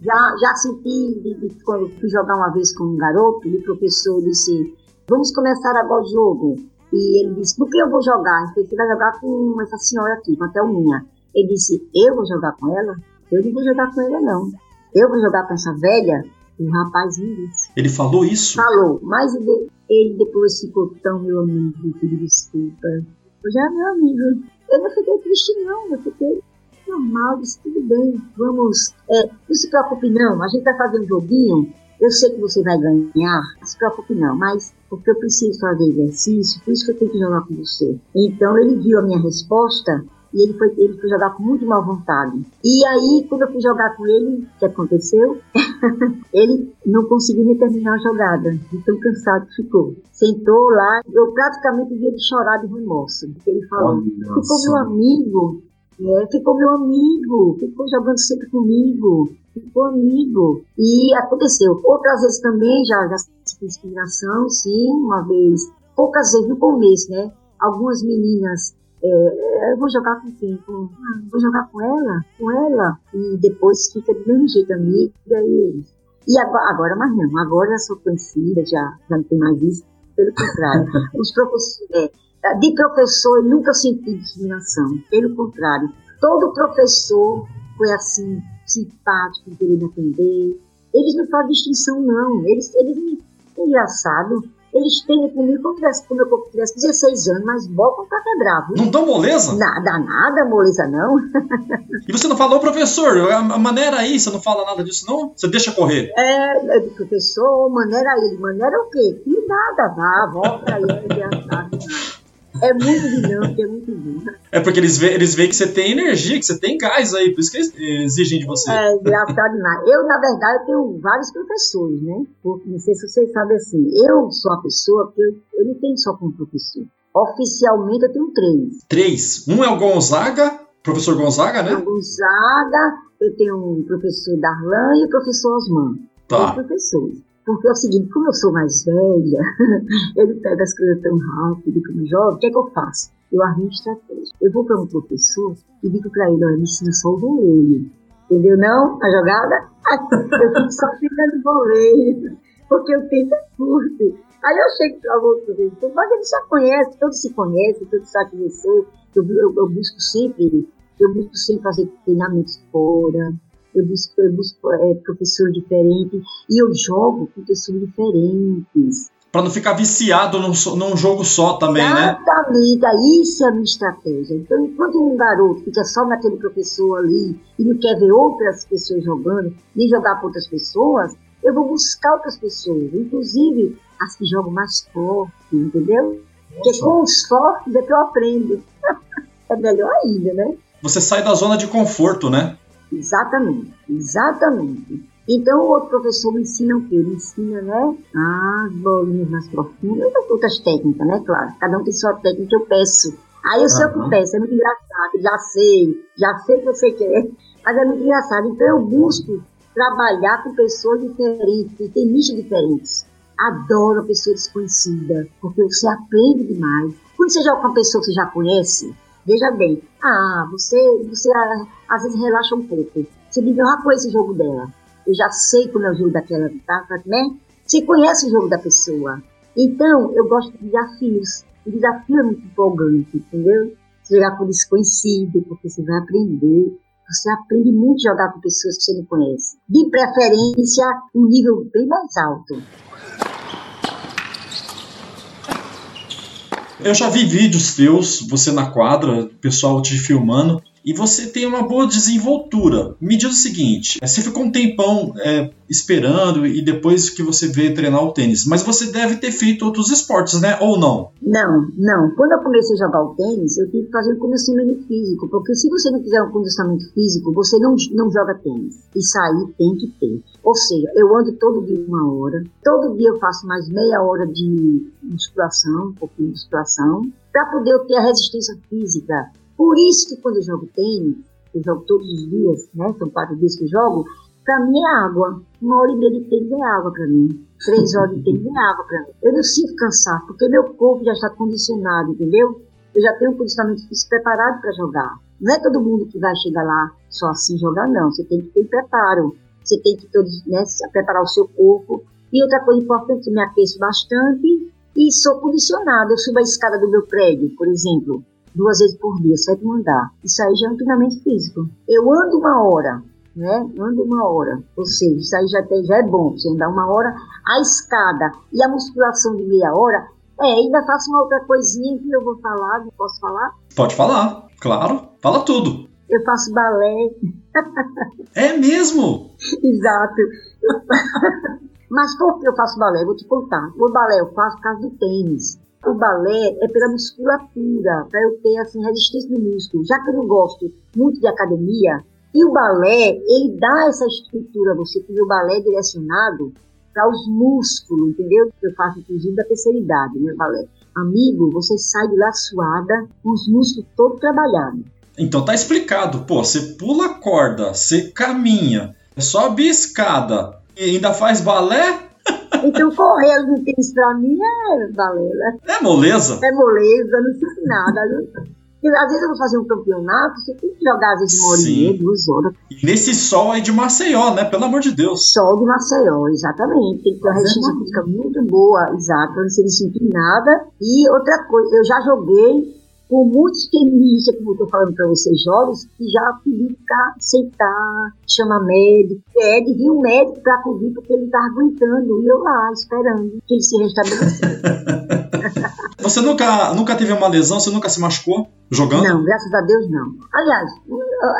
Já, já, senti de, de, quando fui jogar uma vez com um garoto e o professor disse: Vamos começar agora o jogo. E ele disse: Por que eu vou jogar? Ele vai jogar com essa senhora aqui, com a Thelminha. Ele disse, eu vou jogar com ela? Eu não vou jogar com ela, não. Eu vou jogar com essa velha? O rapazinho disse. Ele falou isso? Falou, mas ele depois ficou tão meu amigo, pediu desculpa. Eu já meu amigo. Eu não fiquei triste, não. Eu fiquei normal, disse tudo bem, vamos. É, não se preocupe, não. A gente vai fazer um joguinho. Eu sei que você vai ganhar, não se preocupe, não. Mas porque eu preciso fazer exercício, por isso que eu tenho que jogar com você. Então ele viu a minha resposta e ele foi, ele foi jogar com muito má vontade. E aí, quando eu fui jogar com ele, o que aconteceu? ele não conseguiu nem terminar a jogada, de tão cansado que ficou. Sentou lá, eu praticamente via de chorar de remorso. Porque ele falou: ficou meu amigo, é, ficou meu amigo, ficou jogando sempre comigo, ficou amigo. E aconteceu. Outras vezes também já, já discriminação, sim, uma vez, poucas vezes no começo, né? Algumas meninas é, eu vou jogar com quem? Com, ah, vou jogar com ela? Com ela? E depois fica do mesmo jeito amiga e E agora, agora mais não, agora eu sou conhecida, já, já não tem mais isso, pelo contrário. Os professores, é, de professor eu nunca senti discriminação, pelo contrário. Todo professor foi assim, simpático, querendo atender. Eles não fazem distinção, não. Eles, eles é engraçado eles têm comigo como, tivesse, como eu tivesse 16 anos, mas botam pra quebrar, viu? Não dão moleza? Nada, nada, moleza não. e você não falou, professor, a maneira aí, você não fala nada disso não? Você deixa correr? É, é professor, maneira aí, maneira o quê? Que nada, vá, volta aí, é é muito dinâmico, é muito lindo. É porque eles veem, eles que você tem energia, que você tem gás aí, por isso que eles exigem de você. É engraçado demais. Eu, na verdade, tenho vários professores, né? Porque, não sei se vocês sabem assim, eu sou uma pessoa que eu, eu não tenho só como professor. Oficialmente eu tenho três. Três? Um é o Gonzaga, professor Gonzaga, né? O Gonzaga, eu tenho o professor Darlan e o professor Osman. Tá. professores. Porque é o seguinte, como eu sou mais velha, ele pega as coisas tão rápido como jovem, o que é que eu faço? Eu arrumo estratégia. Eu vou para um professor e digo para ele, olha, me ensina só o voleio. Entendeu não? A jogada? Eu fico só ficando voleio, porque o tempo é curto. Aí eu chego para o outro professor, mas ele já conhece, todos se conhecem, todos sabem quem eu sou. Eu, eu, eu busco sempre, eu busco sempre fazer treinamentos fora, eu busco, eu busco é, professor diferente e eu jogo com pessoas diferentes. Para não ficar viciado num, num jogo só também, Exatamente, né? Exatamente, isso é a minha estratégia. Então, enquanto um garoto fica só naquele professor ali e não quer ver outras pessoas jogando, nem jogar com outras pessoas, eu vou buscar outras pessoas, inclusive as que jogam mais forte, entendeu? Porque com os fortes é que eu aprendo. é melhor ainda, né? Você sai da zona de conforto, né? Exatamente, exatamente. Então o outro professor me ensina o quê? Ele ensina, né? As bolinhas mais profundas, outras técnicas, né? Claro, cada um tem sua técnica, eu peço. Aí eu sei o que peço, é muito engraçado, já sei, já sei o que você quer, mas é muito engraçado. Então eu busco trabalhar com pessoas diferentes, que têm nichos diferentes. Adoro a pessoa desconhecida, porque você aprende demais. Quando você joga com uma pessoa que você já conhece, Veja bem, ah, você, você ah, às vezes relaxa um pouco. Você diz, ah, conheço o jogo dela. Eu já sei como é o jogo daquela, tá, né? Você conhece o jogo da pessoa. Então, eu gosto de desafios. O desafio é muito empolgante, entendeu? Você jogar com desconhecido, porque você vai aprender. Você aprende muito a jogar com pessoas que você não conhece. De preferência, um nível bem mais alto. Eu já vi vídeos teus, você na quadra, pessoal te filmando, e você tem uma boa desenvoltura. Me diz o seguinte: você ficou um tempão é, esperando e depois que você veio treinar o tênis, mas você deve ter feito outros esportes, né? Ou não? Não, não. Quando eu comecei a jogar o tênis, eu tive que fazer um condicionamento físico, porque se você não fizer um condicionamento físico, você não, não joga tênis. Isso aí tem que ter. Ou seja, eu ando todo dia uma hora, todo dia eu faço mais meia hora de musculação, um pouquinho de musculação, para poder ter a resistência física por isso que quando eu jogo tênis, eu jogo todos os dias, né? São quatro dias que eu jogo, pra mim é água. Uma hora e meia de tênis é água pra mim. Três horas de tênis é água pra mim. Eu não sinto cansar, porque meu corpo já está condicionado, entendeu? Eu já tenho um condicionamento físico preparado para jogar. Não é todo mundo que vai chegar lá só assim jogar, não. Você tem que ter preparo. Você tem que todos, né, preparar o seu corpo. E outra coisa importante, eu me aqueço bastante e sou condicionada. Eu subo a escada do meu prédio, por exemplo duas vezes por dia, sétimo andar. Isso aí já é um treinamento físico. Eu ando uma hora, né? Ando uma hora. Ou seja, isso aí já, tem, já é bom, você andar uma hora. A escada e a musculação de meia hora, é, ainda faço uma outra coisinha que eu vou falar, não posso falar? Pode falar, claro. Fala tudo. Eu faço balé. É mesmo? Exato. Mas por que eu faço balé? Vou te contar. O balé eu faço por causa do tênis. O balé é pela musculatura, para eu ter assim, resistência no músculo. Já que eu não gosto muito de academia, e o balé, ele dá essa estrutura a você, porque o balé é direcionado para os músculos, entendeu? Eu faço inclusive da terceira idade, né, balé. Amigo, você sai de lá suada, com os músculos todos trabalhados. Então tá explicado, pô, você pula a corda, você caminha, sobe escada e ainda faz balé? Então correr no tênis pra mim é balé, né? É moleza? É moleza, não sei nada. Porque às vezes eu vou fazer um campeonato, você tem que jogar às vezes uma hora e meia, duas horas. E nesse sol aí de Maceió, né? Pelo amor de Deus. Sol de Maceió, exatamente. Tem que ter uma resistência física muito boa, exato, pra não se sentir nada. E outra coisa, eu já joguei com muitos tenistas, como eu estou falando para vocês, jovens, que já pediram para sentar, chamar médico, pede, vir um médico para acudir, porque ele está aguentando, e eu lá, esperando que ele se restabelecesse. você nunca, nunca teve uma lesão, você nunca se machucou jogando? Não, graças a Deus não. Aliás,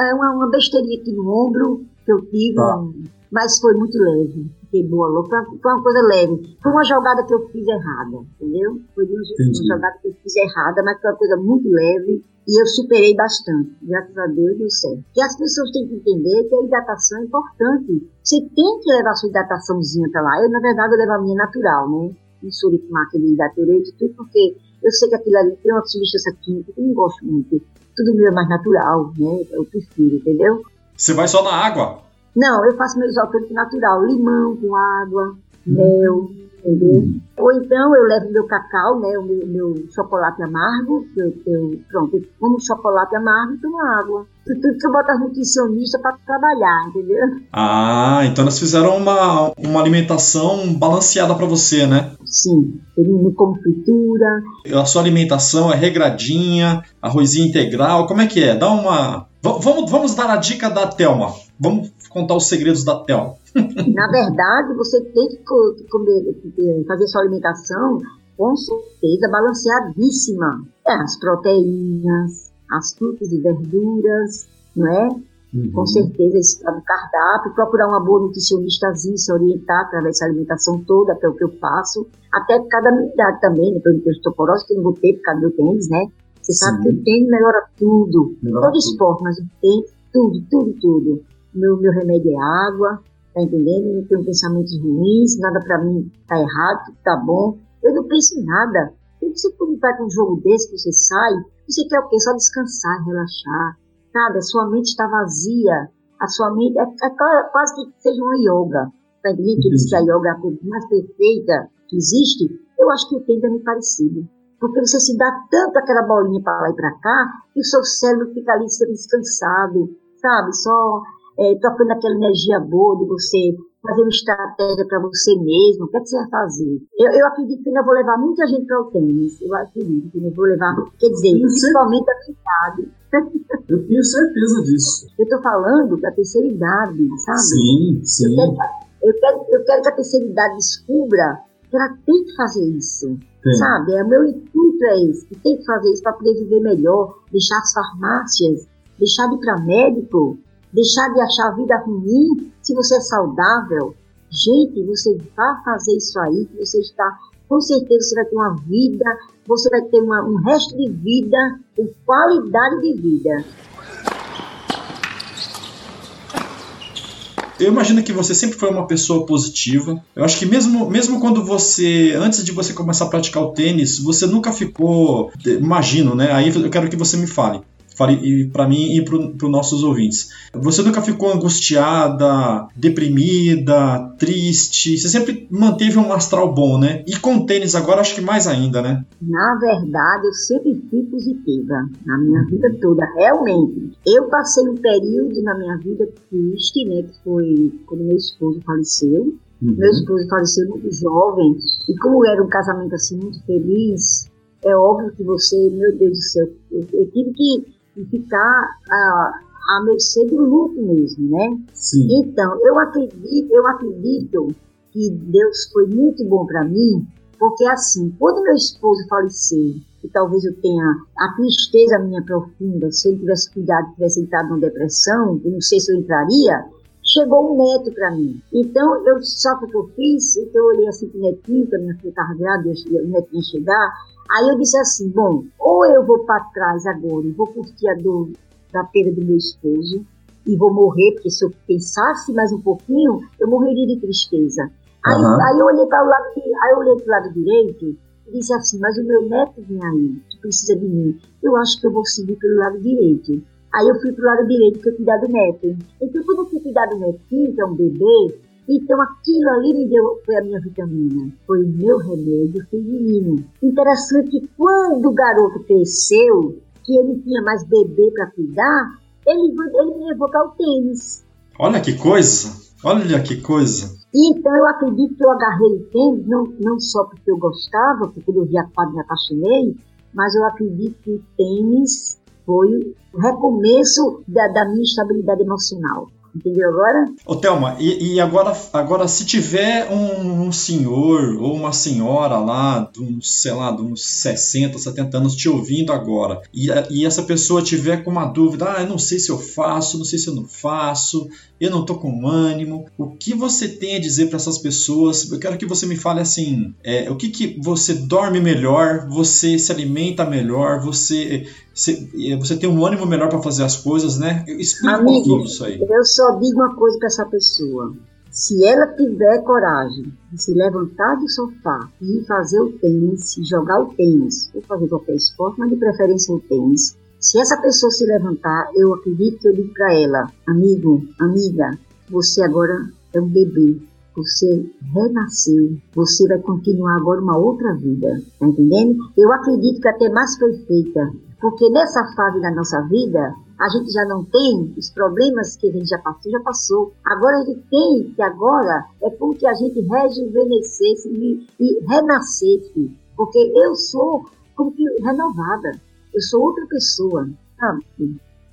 é uma, uma besteirinha aqui no ombro que eu tive, ah. Mas foi muito leve fiquei boa louca. Foi uma coisa leve. Foi uma jogada que eu fiz errada, entendeu? Foi uma, uma jogada que eu fiz errada, mas foi uma coisa muito leve. E eu superei bastante, graças a Deus deu certo. E as pessoas têm que entender que a hidratação é importante. Você tem que levar a sua hidrataçãozinha pra lá. Eu, na verdade, eu levo a minha natural, né? Não sou de tomar aquele hidratorete, tudo porque eu sei que aquilo ali tem uma substância química que eu não gosto muito. Tudo meu é mais natural, né? Eu prefiro, entendeu? Você vai só na água? Não, eu faço meu isotônico natural, limão com água, mel, entendeu? Ou então eu levo meu cacau, né, o meu, meu chocolate amargo, eu, eu, pronto, eu como chocolate amargo e tomo água. Tudo que eu boto as nutricionistas para trabalhar, entendeu? Ah, então elas fizeram uma, uma alimentação balanceada para você, né? Sim, eu não como fritura. A sua alimentação é regradinha, arrozinho integral, como é que é? Dá uma... V vamos, vamos dar a dica da Thelma. Vamos contar os segredos da Tel. Na verdade, você tem que comer, fazer sua alimentação com certeza balanceadíssima. É, as proteínas, as frutas e verduras, não é? Uhum. Com certeza, tá no cardápio, procurar uma boa nutricionistazinha, se orientar através dessa alimentação toda, que é o que eu faço, até por causa da minha idade também, né? Porque eu tenho osteoporose, que eu não vou ter por causa do tênis, né? Você Sim. sabe que o tênis melhora tudo, melhora todo tudo. esporte, mas o tênis, tudo, tudo, tudo meu, meu remédio é água, tá entendendo? Não tenho pensamentos ruins, nada para mim tá errado, tudo tá bom. Eu não penso em nada. E você quando vai para um jogo desse que você sai, você quer o quê? Só descansar, relaxar. Sabe? A sua mente está vazia. A sua mente é, é quase que seja uma yoga. Tá entendendo? Que diz que a yoga é a coisa mais perfeita que existe. Eu acho que o tempo é muito parecido. Porque você se dá tanto aquela bolinha para lá e para cá, que o seu cérebro fica ali sendo descansado, sabe? Só é, trocando aquela energia boa de você fazer uma estratégia para você mesmo, o que, é que você vai fazer? Eu, eu acredito que ainda vou levar muita gente para o tênis, eu acredito que ainda vou levar, quer dizer, principalmente a minha idade. Eu tenho certeza disso. Eu estou falando da terceira idade, sabe? Sim, sim. Eu quero, eu quero, eu quero que a terceira idade descubra que ela tem que fazer isso. Sim. Sabe? É, o meu intuito é esse, que tem que fazer isso para poder viver melhor, deixar as farmácias, deixar de ir para médico, deixar de achar a vida ruim se você é saudável. Gente, você vai fazer isso aí, que você está, com certeza você vai ter uma vida, você vai ter uma, um resto de vida com qualidade de vida. Eu imagino que você sempre foi uma pessoa positiva. Eu acho que mesmo, mesmo quando você, antes de você começar a praticar o tênis, você nunca ficou, imagino, né? Aí eu quero que você me fale para mim e para os nossos ouvintes. Você nunca ficou angustiada, deprimida, triste? Você sempre manteve um astral bom, né? E com tênis agora acho que mais ainda, né? Na verdade, eu sempre fui positiva na minha vida toda, realmente. Eu passei um período na minha vida triste, né? Que foi quando meu esposo faleceu. Uhum. Meu esposo faleceu muito jovem e como era um casamento assim muito feliz, é óbvio que você, meu Deus do céu, eu, eu tive que ficar a, a mercê do luto mesmo, né? Sim. Então, eu acredito, eu acredito que Deus foi muito bom para mim, porque assim, quando meu esposo faleceu, e talvez eu tenha a tristeza minha profunda, se ele tivesse cuidado, tivesse entrado numa depressão, eu não sei se eu entraria, chegou um neto para mim. Então, eu, o que eu fiz? Então, eu olhei assim pro netinho, que a minha filha estava grávida, o netinho chegar, aí eu disse assim, bom, ou eu vou para trás agora e vou curtir a dor da perda do meu esposo, e vou morrer, porque se eu pensasse mais um pouquinho, eu morreria de tristeza. Aí, uhum. aí eu olhei para o lado, aí eu olhei para o lado direito e disse assim, mas o meu neto vem aí, que precisa de mim. Eu acho que eu vou seguir pelo lado direito. Aí eu fui pro lado direito que eu cuidar do neto. Então quando eu fui cuidar do netinho, que é um bebê, então aquilo ali me deu, foi a minha vitamina, foi o meu remédio feminino. Interessante que quando o garoto cresceu, que ele tinha mais bebê para cuidar, ele, ele me levou para o tênis. Olha que coisa! Olha que coisa! Então eu acredito que eu agarrei o tênis, não, não só porque eu gostava, porque eu vi a quadra me apaixonei, mas eu acredito que o tênis foi o recomeço da, da minha estabilidade emocional. Entendeu agora? Ô, Thelma, e, e, agora, agora se tiver um, um, senhor ou uma senhora lá, de sei lá, de uns 60, 70 anos te ouvindo agora, e, e essa pessoa tiver com uma dúvida, ah, eu não sei se eu faço, não sei se eu não faço, eu não tô com ânimo, o que você tem a dizer para essas pessoas? Eu quero que você me fale assim, é, o que que você dorme melhor, você se alimenta melhor, você você, você tem um ânimo melhor para fazer as coisas, né? Explica Amigo, um pouquinho isso aí. Eu só digo uma coisa para essa pessoa. Se ela tiver coragem de se levantar do sofá e fazer o tênis, jogar o tênis, ou fazer qualquer esporte, mas de preferência o tênis, se essa pessoa se levantar, eu acredito que eu digo para ela, amigo, amiga, você agora é um bebê, você renasceu, você vai continuar agora uma outra vida, tá entendendo? Eu acredito que até mais perfeita, porque nessa fase da nossa vida, a gente já não tem os problemas que a gente já passou, já passou. Agora a gente tem que agora é porque a gente rejuvenescesse e, e renascesse. Porque eu sou como que renovada. Eu sou outra pessoa, sabe?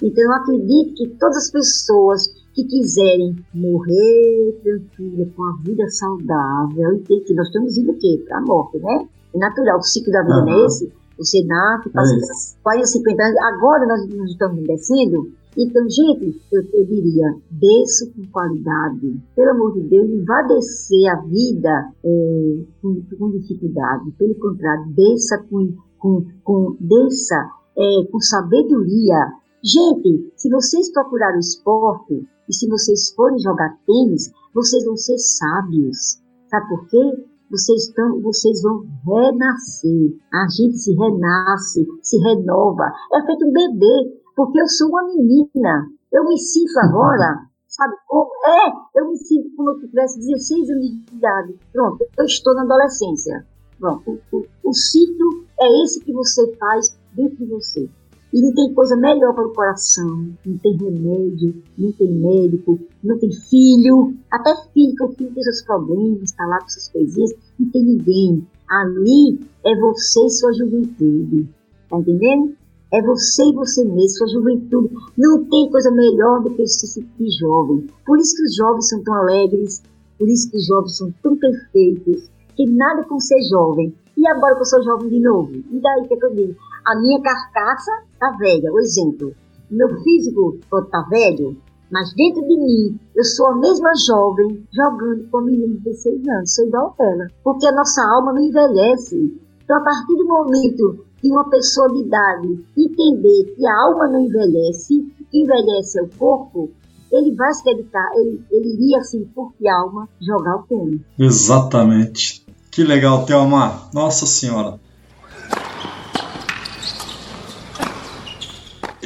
Então eu acredito que todas as pessoas que quiserem morrer tranquila, com a vida saudável, e que nós estamos indo o quê? Para a morte, né? É natural, o ciclo da vida uhum. é esse você nasce, passa é 40, 50 anos, agora nós, nós estamos envelhecendo. Então, gente, eu, eu diria, desça com qualidade. Pelo amor de Deus, não vá descer a vida é, com, com, dificuldade. Pelo contrário, desça com, com, com, desça, é, com sabedoria. Gente, se vocês procurarem o esporte e se vocês forem jogar tênis, vocês vão ser sábios. Sabe por quê? Vocês, estão, vocês vão renascer. A gente se renasce, se renova. É feito um bebê, porque eu sou uma menina. Eu me sinto agora, sabe como? É, eu me sinto como se eu tivesse 16 anos de idade. Pronto, eu estou na adolescência. Pronto, o, o, o ciclo é esse que você faz dentro de você. E não tem coisa melhor para o coração. Não tem remédio, não tem médico, não tem filho. Até filho, que o filho tem seus problemas, está lá com suas coisinhas. Não tem ninguém. Ali é você e sua juventude. Tá entendendo? É você e você mesmo, sua juventude. Não tem coisa melhor do que se sentir jovem. Por isso que os jovens são tão alegres, por isso que os jovens são tão perfeitos, que nada com ser jovem. E agora que eu sou jovem de novo? E daí que, é que eu digo? A minha carcaça tá velha, o exemplo. Meu físico pode tá velho, mas dentro de mim, eu sou a mesma jovem jogando com a menina de 16 anos, sou igual a ela. Porque a nossa alma não envelhece. Então, a partir do momento que uma pessoa de idade entender que a alma não envelhece, que envelhece é o corpo, ele vai se dedicar, ele, ele iria, assim, por que alma, jogar o tênis. Exatamente. Que legal, Thelma. Nossa Senhora.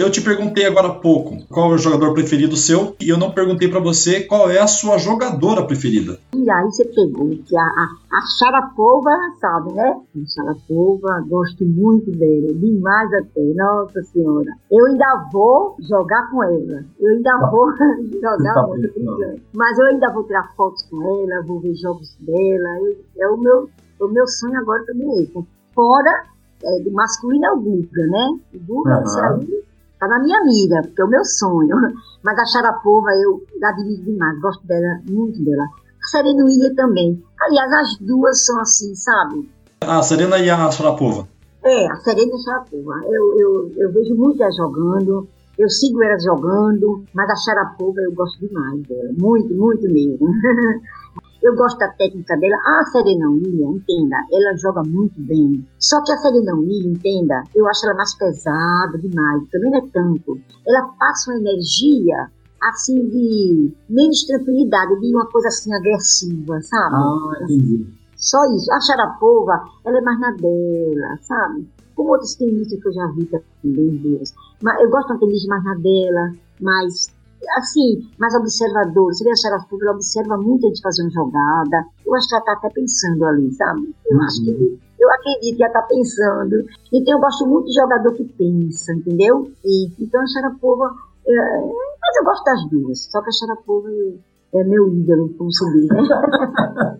Eu te perguntei agora há pouco qual é o jogador preferido seu e eu não perguntei para você qual é a sua jogadora preferida. E aí você pegou que a, a, a Sharapova, sabe, né? A Sharapova, gosto muito dela, demais até, nossa senhora. Eu ainda vou jogar com ela, eu ainda tá. vou jogar tá muito, brincando. Mas eu ainda vou tirar fotos com ela, vou ver jogos dela, eu, é o meu, o meu sonho agora também é esse. Fora é, do masculino é o Guga, né? O Guga, uhum. isso aí tá na minha mira, porque é o meu sonho. Mas a Sharapova eu admiro demais, gosto dela, muito dela. A Serena Williams também. Aliás, as duas são assim, sabe? A Serena e a Sharapova. É, a Serena e a Sharapova. Eu, eu, eu vejo muito ela jogando, eu sigo ela jogando, mas a Sharapova eu gosto demais dela, muito, muito mesmo. Eu gosto da técnica dela. A Serena Williams, entenda, ela joga muito bem. Só que a Serena Williams, entenda, eu acho ela mais pesada demais. Também não é tanto. Ela passa uma energia assim de menos tranquilidade, de uma coisa assim agressiva, sabe? Ah, entendi. Só isso. A Sharapova, ela é mais na dela, sabe? Como outros tenistas que eu já vi também, Deus. Mas eu gosto de uma tenista mais na dela, mais assim, mais observador. Você vê a Sharapova, ela observa muito antes de fazer uma jogada. Eu acho que ela está até pensando ali, sabe? Eu uhum. acho que eu acredito que ela está pensando. Então eu gosto muito de jogador que pensa, entendeu? E, então a Sharapova, é, mas eu gosto das duas. Só que a Sharapova é, é meu ídolo, como se diz, né?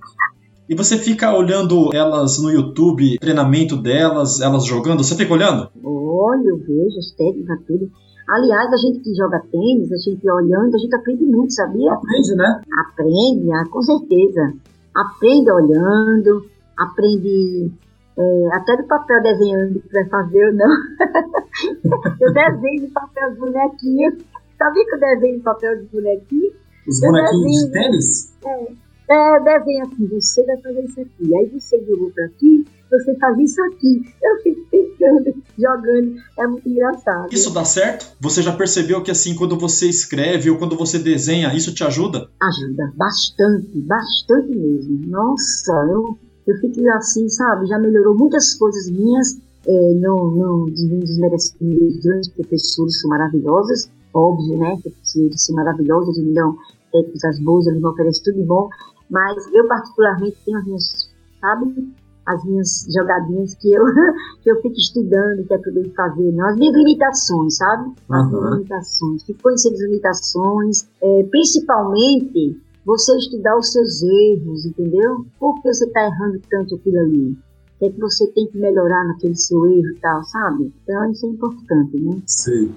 E você fica olhando elas no YouTube, treinamento delas, elas jogando? Você fica olhando? Olha, eu vejo as técnicas, tudo. Aliás, a gente que joga tênis, a gente olhando, a gente aprende muito, sabia? Aprende, né? Aprende, ah, com certeza. Aprende olhando, aprende é, até do papel desenhando que vai fazer ou não. eu desenho de papel de bonequinho. Sabia que eu desenho de papel de bonequinho? Os bonequinhos de tênis? É, é, desenho assim, você vai fazer isso aqui. Aí você jogou para aqui, você faz isso aqui. Eu fico pensando, jogando, é muito engraçado. Isso dá certo? Você já percebeu que assim, quando você escreve ou quando você desenha, isso te ajuda? Ajuda, bastante, bastante mesmo. Nossa, eu, eu fico assim, sabe, já melhorou muitas coisas minhas, é, não, não desmerecendo, os grandes professores são maravilhosos, óbvio, né, eles são maravilhosos, eles me dão técnicas boas, eles me oferecem tudo de bom, mas eu particularmente tenho as minhas, sabe, as minhas jogadinhas que eu, que eu fico estudando, que é tudo fazer, não, as minhas limitações, sabe? As uhum. minhas limitações. Fico conhecendo as limitações, é, principalmente você estudar os seus erros, entendeu? Por que você está errando tanto aquilo ali? O que é que você tem que melhorar naquele seu erro e tal, sabe? Então isso é importante, né? Sim.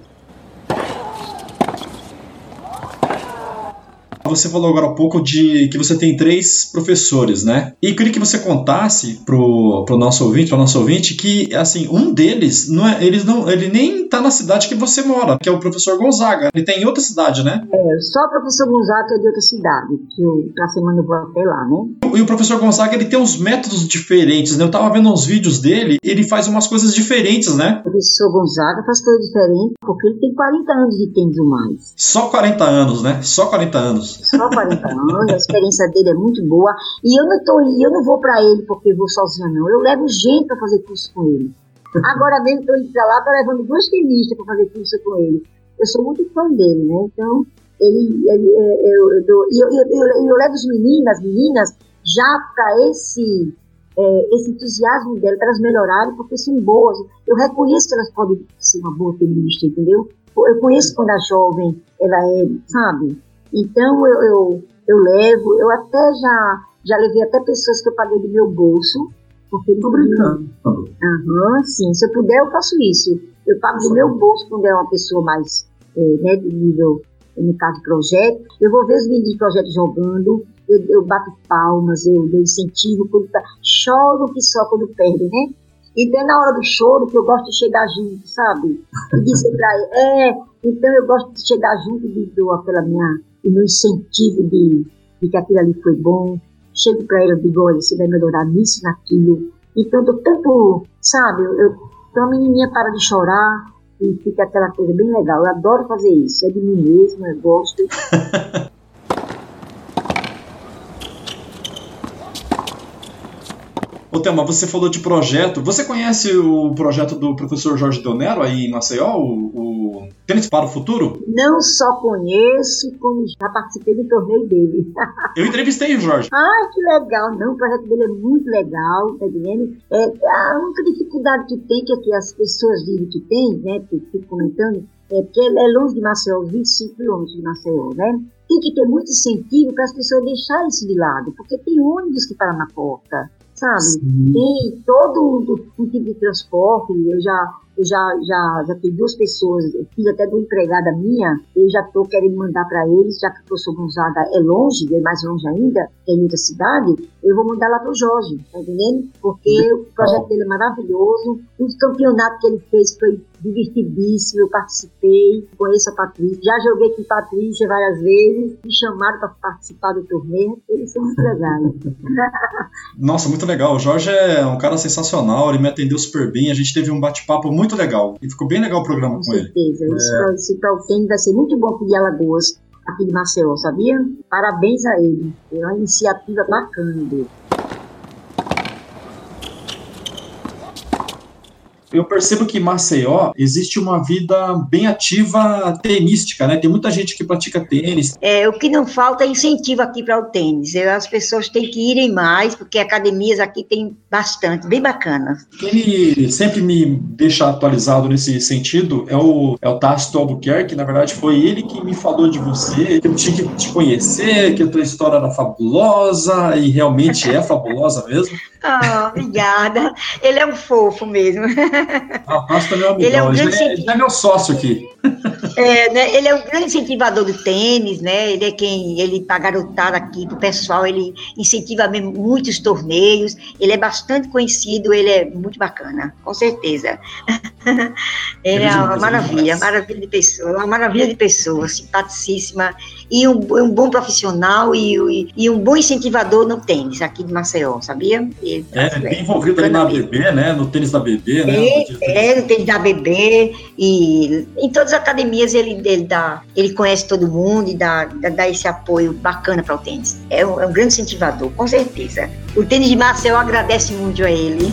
Você falou agora há pouco de que você tem três professores, né? E eu queria que você contasse pro, pro nosso ouvinte, pro nosso ouvinte, que assim, um deles não é, eles não, ele nem tá na cidade que você mora, que é o professor Gonzaga. Ele tem em outra cidade, né? É, só o professor Gonzaga é de outra cidade, que eu pra semana eu vou até lá, né? E o professor Gonzaga, ele tem uns métodos diferentes, né? Eu tava vendo uns vídeos dele, ele faz umas coisas diferentes, né? O professor Gonzaga faz coisas diferentes, porque ele tem 40 anos de tênis ou mais. Só 40 anos, né? Só 40 anos só 40 anos, a experiência dele é muito boa. E eu não, tô, eu não vou para ele porque vou sozinha, não. Eu levo gente para fazer curso com ele. Agora mesmo estou indo para lá, estou levando duas tenistas para fazer curso com ele. Eu sou muito fã dele, né? Então, ele, ele é, eu, eu, dou, eu, eu, eu, levo os meninos, as meninas, já para esse, é, esse entusiasmo dela, para elas melhorarem, porque são boas. Eu reconheço que elas podem ser uma boa tenista, entendeu? Eu conheço quando a jovem, ela é, sabe? Então eu, eu, eu levo, eu até já, já levei até pessoas que eu paguei do meu bolso. Porque Tô brincando. Aham, sim. Se eu puder, eu faço isso. Eu pago do meu bolso quando é uma pessoa mais é, né, de nível, no caso, projeto. Eu vou ver os meninos de projeto jogando, eu, eu bato palmas, eu dou incentivo, quando tá, choro que só quando perde, né? Então é na hora do choro que eu gosto de chegar junto, sabe? E dizer pra ele, é, então eu gosto de chegar junto e dou aquela minha e no incentivo de, de que aquilo ali foi bom. Chego para ela e digo, olha, você vai melhorar nisso, naquilo. Então, eu tanto, sabe, eu, eu, então a menininha para de chorar e fica aquela coisa bem legal. Eu adoro fazer isso, é de mim mesma, eu gosto. Ô, Thelma, você falou de projeto. Você conhece o projeto do professor Jorge Donero aí em Maceió, o, o Tênis para o Futuro? Não só conheço, como já participei do torneio dele. Eu entrevistei o Jorge. Ah, que legal. Não, o projeto dele é muito legal, tá entendendo? É, a única dificuldade que tem, que é que as pessoas dizem que tem, né, que fico comentando, é porque é longe de Maceió, 25 quilômetros de Maceió, né? Tem que ter muito incentivo para as pessoas deixarem isso de lado, porque tem ônibus que param na porta sabe? Sim. Tem todo um tipo de transporte, eu já eu já, já, já tenho duas pessoas, fiz até de uma empregada minha, eu já estou querendo mandar para eles, já que o Sou Gonzaga é longe, é mais longe ainda, tem muita cidade, eu vou mandar lá para o Jorge, tá entendendo? Porque o projeto dele é maravilhoso, o campeonato que ele fez foi divertidíssimo, eu participei, conheço a Patrícia, já joguei com a Patrícia várias vezes, me chamaram para participar do torneio, eles são muito legais. Nossa, muito legal, o Jorge é um cara sensacional, ele me atendeu super bem, a gente teve um bate-papo muito legal, e ficou bem legal o programa com, com ele. Com certeza, isso para o tênis vai ser muito bom para o de Alagoas, aqui de Maceió, sabia? Parabéns a ele, é uma iniciativa bacana dele. Eu percebo que em Maceió existe uma vida bem ativa tenística, né? Tem muita gente que pratica tênis. É, o que não falta é incentivo aqui para o tênis. As pessoas têm que irem mais, porque academias aqui tem bastante, bem bacana. Quem sempre me deixa atualizado nesse sentido é o, é o Tácito Albuquerque, na verdade foi ele que me falou de você, que eu tinha que te conhecer, que a tua história era fabulosa, e realmente é fabulosa mesmo. Ah, obrigada. Ele é um fofo mesmo. Também é um Ele é, um grande já, é, já é meu sócio aqui. É, né, ele é um grande incentivador do tênis, né? Ele é quem ele para garotada aqui do pessoal, ele incentiva mesmo muitos torneios. Ele é bastante conhecido, ele é muito bacana, com certeza. ele é uma maravilha, maravilha de pessoa, uma maravilha de pessoa, simpaticíssima e um, um bom profissional e, e, e, um bom incentivador no tênis aqui de Maceió, sabia? Ele, é, bem envolvido ali na BB, né? No tênis da BB, né? É, é, no tênis da BB e em todas as academias ele, ele dá, ele conhece todo mundo e dá, dá, dá esse apoio bacana para o tênis. É um, é um grande incentivador, com certeza. O tênis de Maceió agradece muito a ele.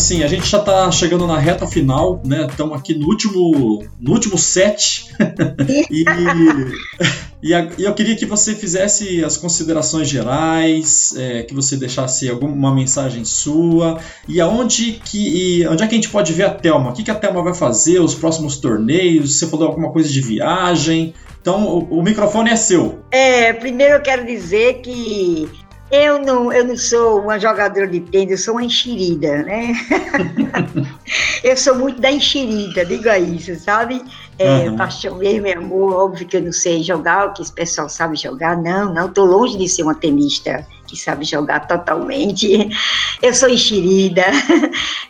Assim, a gente já tá chegando na reta final, né? Estamos aqui no último, no último set. e, e, a, e, eu queria que você fizesse as considerações gerais, é, que você deixasse alguma mensagem sua. E aonde que, e onde é que a gente pode ver a Thelma? O que, que a Thelma vai fazer, os próximos torneios? Você falou alguma coisa de viagem? Então, o, o microfone é seu. É, primeiro eu quero dizer que eu não, eu não sou uma jogadora de tênis, eu sou uma enxerida, né? eu sou muito da enxerida, diga isso, sabe? É, uhum. Paixão mesmo, é amor, óbvio que eu não sei jogar, o que esse pessoal sabe jogar, não, não, estou longe de ser uma tenista que sabe jogar totalmente. Eu sou enxerida.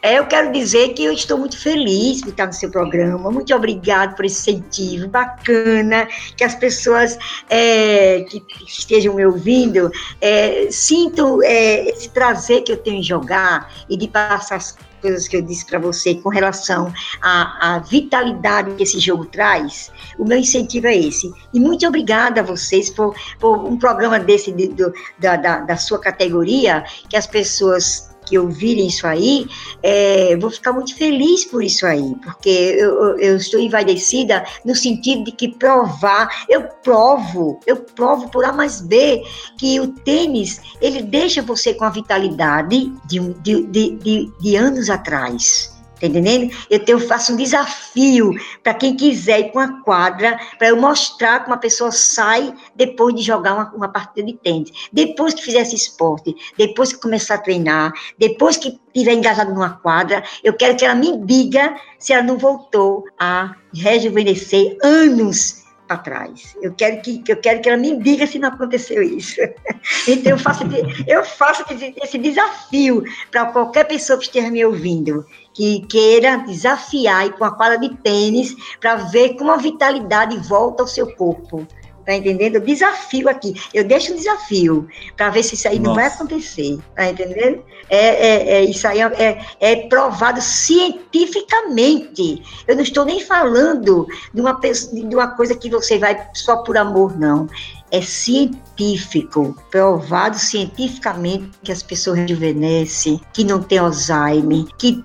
É, eu quero dizer que eu estou muito feliz por estar no seu programa. Muito obrigado por esse incentivo bacana, que as pessoas é, que estejam me ouvindo é, sintam é, esse prazer que eu tenho em jogar e de passar as coisas que eu disse para você com relação à, à, vitalidade que esse jogo traz, o meu incentivo é esse. E muito obrigada a vocês por, por um programa desse de, do, da, da, da sua categoria, que as pessoas que ouvirem isso aí, é, vou ficar muito feliz por isso aí, porque eu, eu, estou envaidecida no sentido de que provar, eu provo, eu provo por A mais B que o tênis, ele deixa você com a vitalidade de, de, de, de, de anos atrás. Tá entendendo? Eu, tenho, eu faço um desafio para quem quiser ir com a quadra, para eu mostrar como a pessoa sai depois de jogar uma, uma partida de tênis. Depois que fizer esse esporte, depois que começar a treinar, depois que estiver engajado numa quadra, eu quero que ela me diga se ela não voltou a rejuvenescer anos para trás. Eu quero que eu quero que ela me diga se não aconteceu isso. então eu faço eu faço esse desafio para qualquer pessoa que esteja me ouvindo que queira desafiar e com a quadra de tênis para ver como a vitalidade volta ao seu corpo. Tá entendendo? Eu desafio aqui. Eu deixo um desafio para ver se isso aí Nossa. não vai acontecer. Tá entendendo? É, é, é isso aí é, é, é, provado cientificamente. Eu não estou nem falando de uma, de uma coisa que você vai só por amor, não é científico, provado cientificamente que as pessoas rejuvenescem, que não tem Alzheimer, que,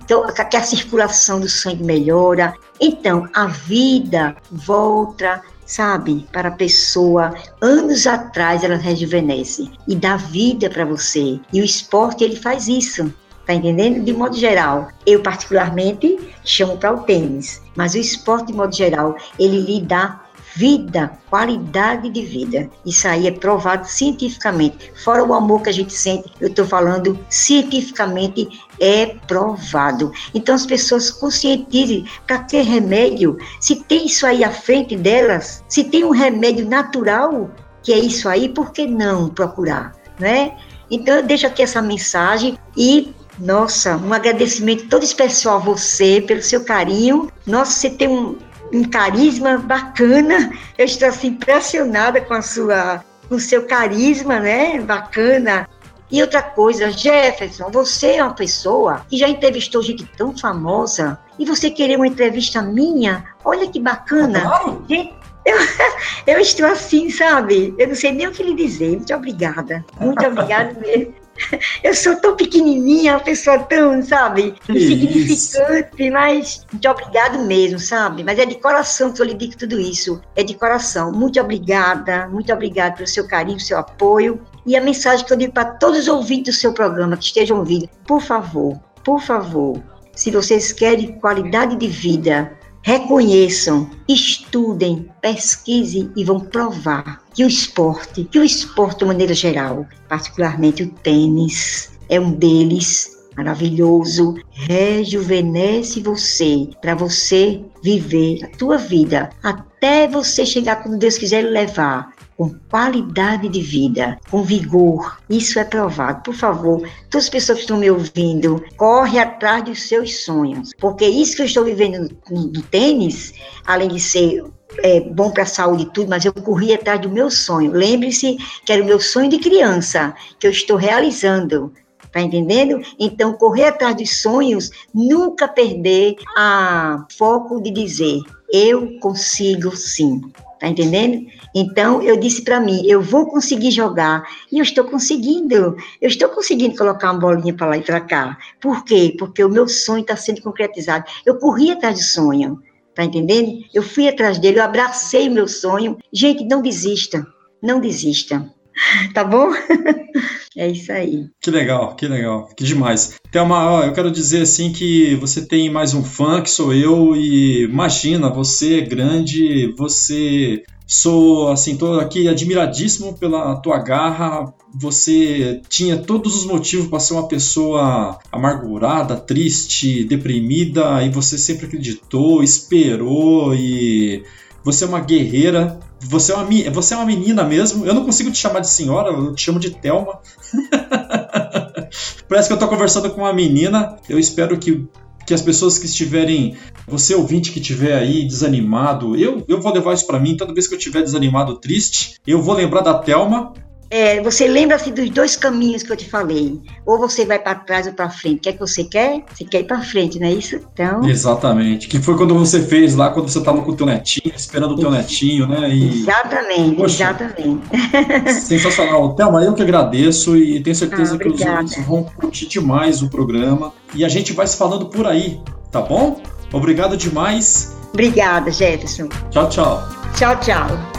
que a circulação do sangue melhora. Então, a vida volta sabe, para a pessoa, anos atrás ela rejuvenesce e dá vida para você. E o esporte ele faz isso. Tá entendendo? De modo geral, eu particularmente chamo para o tênis, mas o esporte de modo geral, ele lhe dá vida, qualidade de vida. Isso aí é provado cientificamente. Fora o amor que a gente sente, eu estou falando cientificamente é provado. Então as pessoas conscientizem para ter remédio. Se tem isso aí à frente delas, se tem um remédio natural que é isso aí, por que não procurar, né? Então eu deixo aqui essa mensagem e nossa, um agradecimento todo especial a você pelo seu carinho. Nossa, você tem um, um carisma bacana. Eu estou assim impressionada com a sua com o seu carisma, né? Bacana. E outra coisa, Jefferson, você é uma pessoa que já entrevistou gente tão famosa e você querer uma entrevista minha, olha que bacana. Eu, eu estou assim, sabe? Eu não sei nem o que lhe dizer. Muito obrigada. Muito obrigada mesmo. Eu sou tão pequenininha, uma pessoa tão, sabe, insignificante, mas muito obrigado mesmo, sabe? Mas é de coração que eu lhe digo tudo isso. É de coração. Muito obrigada, muito obrigada pelo seu carinho, seu apoio. E a mensagem que eu digo para todos os ouvintes do seu programa que estejam ouvindo, por favor, por favor, se vocês querem qualidade de vida, reconheçam, estudem, pesquisem e vão provar que o esporte, que o esporte de maneira geral, particularmente o tênis, é um deles maravilhoso, rejuvenesce você para você viver a tua vida até você chegar quando Deus quiser levar com qualidade de vida, com vigor. Isso é provado. Por favor, todas as pessoas que estão me ouvindo, corre atrás dos seus sonhos, porque isso que eu estou vivendo no, no tênis, além de ser é, bom para a saúde e tudo, mas eu corri atrás do meu sonho. Lembre-se que era o meu sonho de criança, que eu estou realizando. Tá entendendo? Então, correr atrás dos sonhos, nunca perder a foco de dizer, eu consigo sim. Tá entendendo? Então eu disse para mim, eu vou conseguir jogar e eu estou conseguindo. Eu estou conseguindo colocar uma bolinha para lá e para cá. Por quê? Porque o meu sonho está sendo concretizado. Eu corri atrás do sonho, tá entendendo? Eu fui atrás dele, eu abracei meu sonho. Gente, não desista, não desista. Tá bom? É isso aí. Que legal, que legal, que demais. Thelma, eu quero dizer assim que você tem mais um fã que sou eu e imagina, você é grande, você sou assim, tô aqui admiradíssimo pela tua garra. Você tinha todos os motivos para ser uma pessoa amargurada, triste, deprimida e você sempre acreditou, esperou e você é uma guerreira, você é uma, você é uma menina mesmo. Eu não consigo te chamar de senhora, eu te chamo de Thelma. Parece que eu tô conversando com uma menina. Eu espero que, que as pessoas que estiverem. Você ouvinte que estiver aí desanimado, eu, eu vou levar isso para mim. Toda vez que eu estiver desanimado, triste, eu vou lembrar da Thelma é, você lembra-se dos dois caminhos que eu te falei. Ou você vai para trás ou para frente. O que é que você quer? Você quer ir para frente, não é isso? Então... Exatamente. Que foi quando você fez lá, quando você estava com o teu netinho, esperando o teu netinho, né? E... Exatamente, Poxa, exatamente. Sensacional. Thelma, eu que agradeço e tenho certeza ah, que os ouvintes vão curtir demais o programa. E a gente vai se falando por aí, tá bom? Obrigado demais. Obrigada, Jefferson. Tchau, tchau. Tchau, tchau.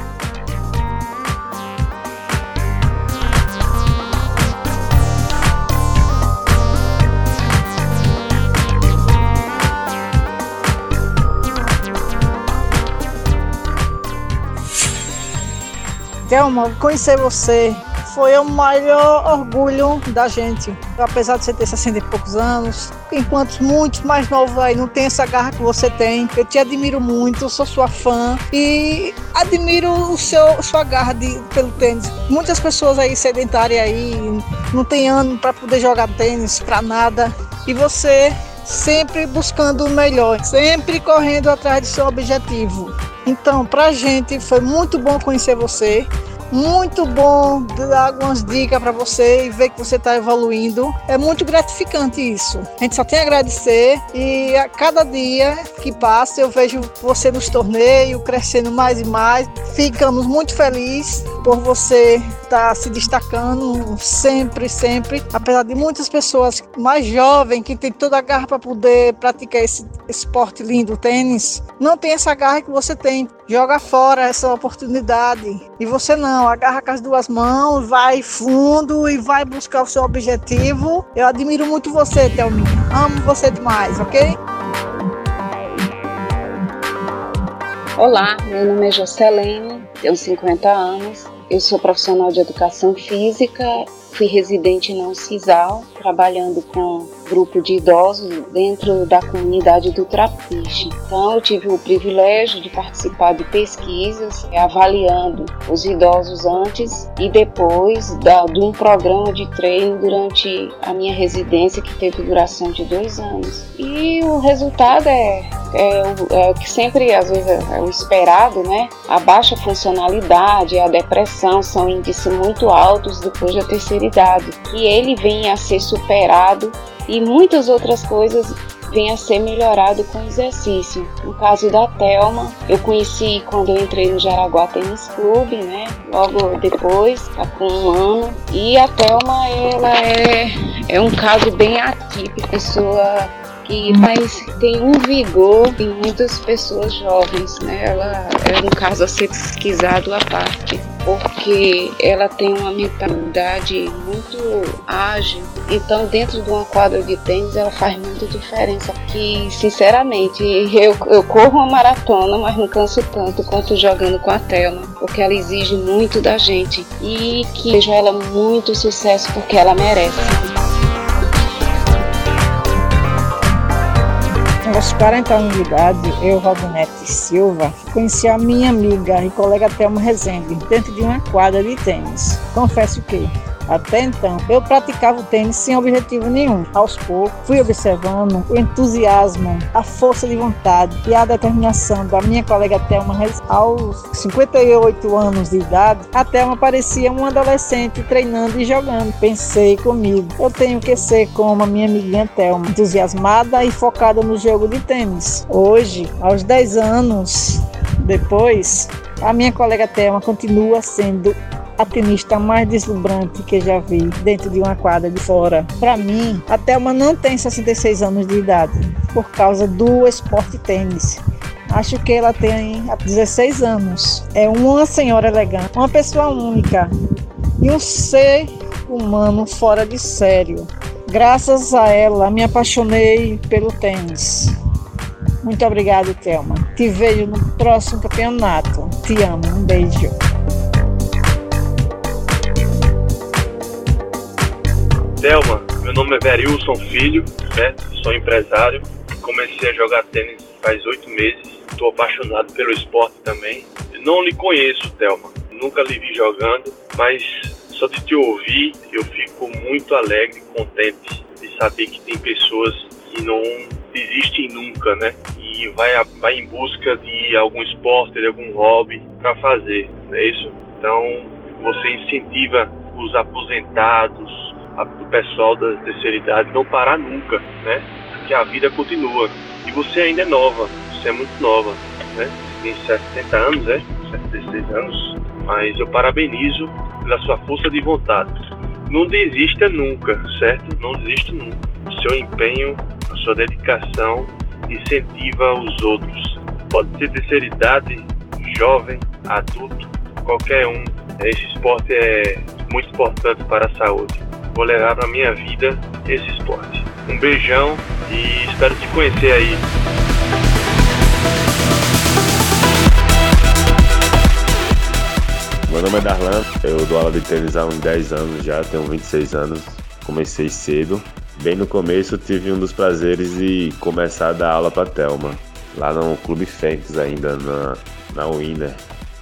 Thelma, conhecer você foi o maior orgulho da gente. Apesar de você ter 60 e poucos anos, enquanto muitos mais novos aí não tem essa garra que você tem, eu te admiro muito, sou sua fã e admiro o seu sua garra de, pelo tênis. Muitas pessoas aí sedentárias aí não tem ano para poder jogar tênis para nada e você sempre buscando o melhor, sempre correndo atrás do seu objetivo. Então, pra gente foi muito bom conhecer você muito bom dar algumas dicas para você e ver que você está evoluindo. É muito gratificante isso. A gente só tem a agradecer e a cada dia que passa eu vejo você nos torneios crescendo mais e mais. Ficamos muito felizes por você estar tá se destacando sempre, sempre. Apesar de muitas pessoas mais jovens que têm toda a garra para poder praticar esse esporte lindo, o tênis, não tem essa garra que você tem. Joga fora essa oportunidade. E você não, agarra com as duas mãos, vai fundo e vai buscar o seu objetivo. Eu admiro muito você, Thelminha. Amo você demais, ok? Olá, meu nome é Jocelene, tenho 50 anos, eu sou profissional de educação física, fui residente na UCISAL, trabalhando com grupo de idosos dentro da comunidade do Trapiche. Então, eu tive o privilégio de participar de pesquisas avaliando os idosos antes e depois da, de um programa de treino durante a minha residência, que teve duração de dois anos. E o resultado é, é, é o que sempre, às vezes, é, é o esperado, né? A baixa funcionalidade, a depressão são índices muito altos depois da terceira idade, que ele vem a ser superado e muitas outras coisas vêm a ser melhorado com exercício. No caso da Telma, eu conheci quando eu entrei no Jaraguá Tênis Clube, né? Logo depois, com um ano. E a Telma, ela é, é um caso bem atípico, pessoa que mas tem um vigor em muitas pessoas jovens, né? Ela é um caso a ser pesquisado à parte, porque ela tem uma mentalidade muito ágil. Então, dentro de uma quadra de tênis, ela faz muita diferença. Que, sinceramente, eu, eu corro uma maratona, mas não canso tanto quanto jogando com a Thelma, porque ela exige muito da gente e que vejo ela muito sucesso porque ela merece. Aos 40 anos de idade, eu, Valdinete Silva, conheci a minha amiga e colega Thelma Rezende dentro de uma quadra de tênis. Confesso que até então, eu praticava o tênis sem objetivo nenhum. Aos poucos, fui observando o entusiasmo, a força de vontade e a determinação da minha colega Thelma. Aos 58 anos de idade, a Thelma parecia uma adolescente treinando e jogando. Pensei comigo, eu tenho que ser como a minha amiguinha Thelma, entusiasmada e focada no jogo de tênis. Hoje, aos 10 anos depois, a minha colega Thelma continua sendo a tenista mais deslumbrante que já vi dentro de uma quadra de fora. Para mim, a Thelma não tem 66 anos de idade por causa do esporte tênis. Acho que ela tem 16 anos. É uma senhora elegante, uma pessoa única e um ser humano fora de sério. Graças a ela, me apaixonei pelo tênis. Muito obrigado, Thelma. Te vejo no próximo campeonato. Te amo. Um beijo. Delma, meu nome é Verilson Filho, certo? Sou empresário. Comecei a jogar tênis faz oito meses. Estou apaixonado pelo esporte também. Não lhe conheço, Thelma. Nunca lhe vi jogando, mas só de te ouvir eu fico muito alegre contente de saber que tem pessoas que não desistem nunca, né? E vai, vai em busca de algum esporte, de algum hobby para fazer, não é isso? Então você incentiva os aposentados, do pessoal da terceira idade não parar nunca, né? Que a vida continua. E você ainda é nova, você é muito nova, né? Tem 70 anos, né? 76 anos. Mas eu parabenizo pela sua força de vontade. Não desista nunca, certo? Não desista nunca. O seu empenho, a sua dedicação incentiva os outros. Pode ser terceira idade, jovem, adulto, qualquer um. Esse esporte é muito importante para a saúde vou levar na minha vida esse esporte. Um beijão e espero te conhecer aí. Meu nome é Darlan, eu dou aula de tênis há uns 10 anos já, tenho 26 anos, comecei cedo. Bem no começo tive um dos prazeres de começar a dar aula para Telma, lá no Clube Fênix ainda, na, na Winner.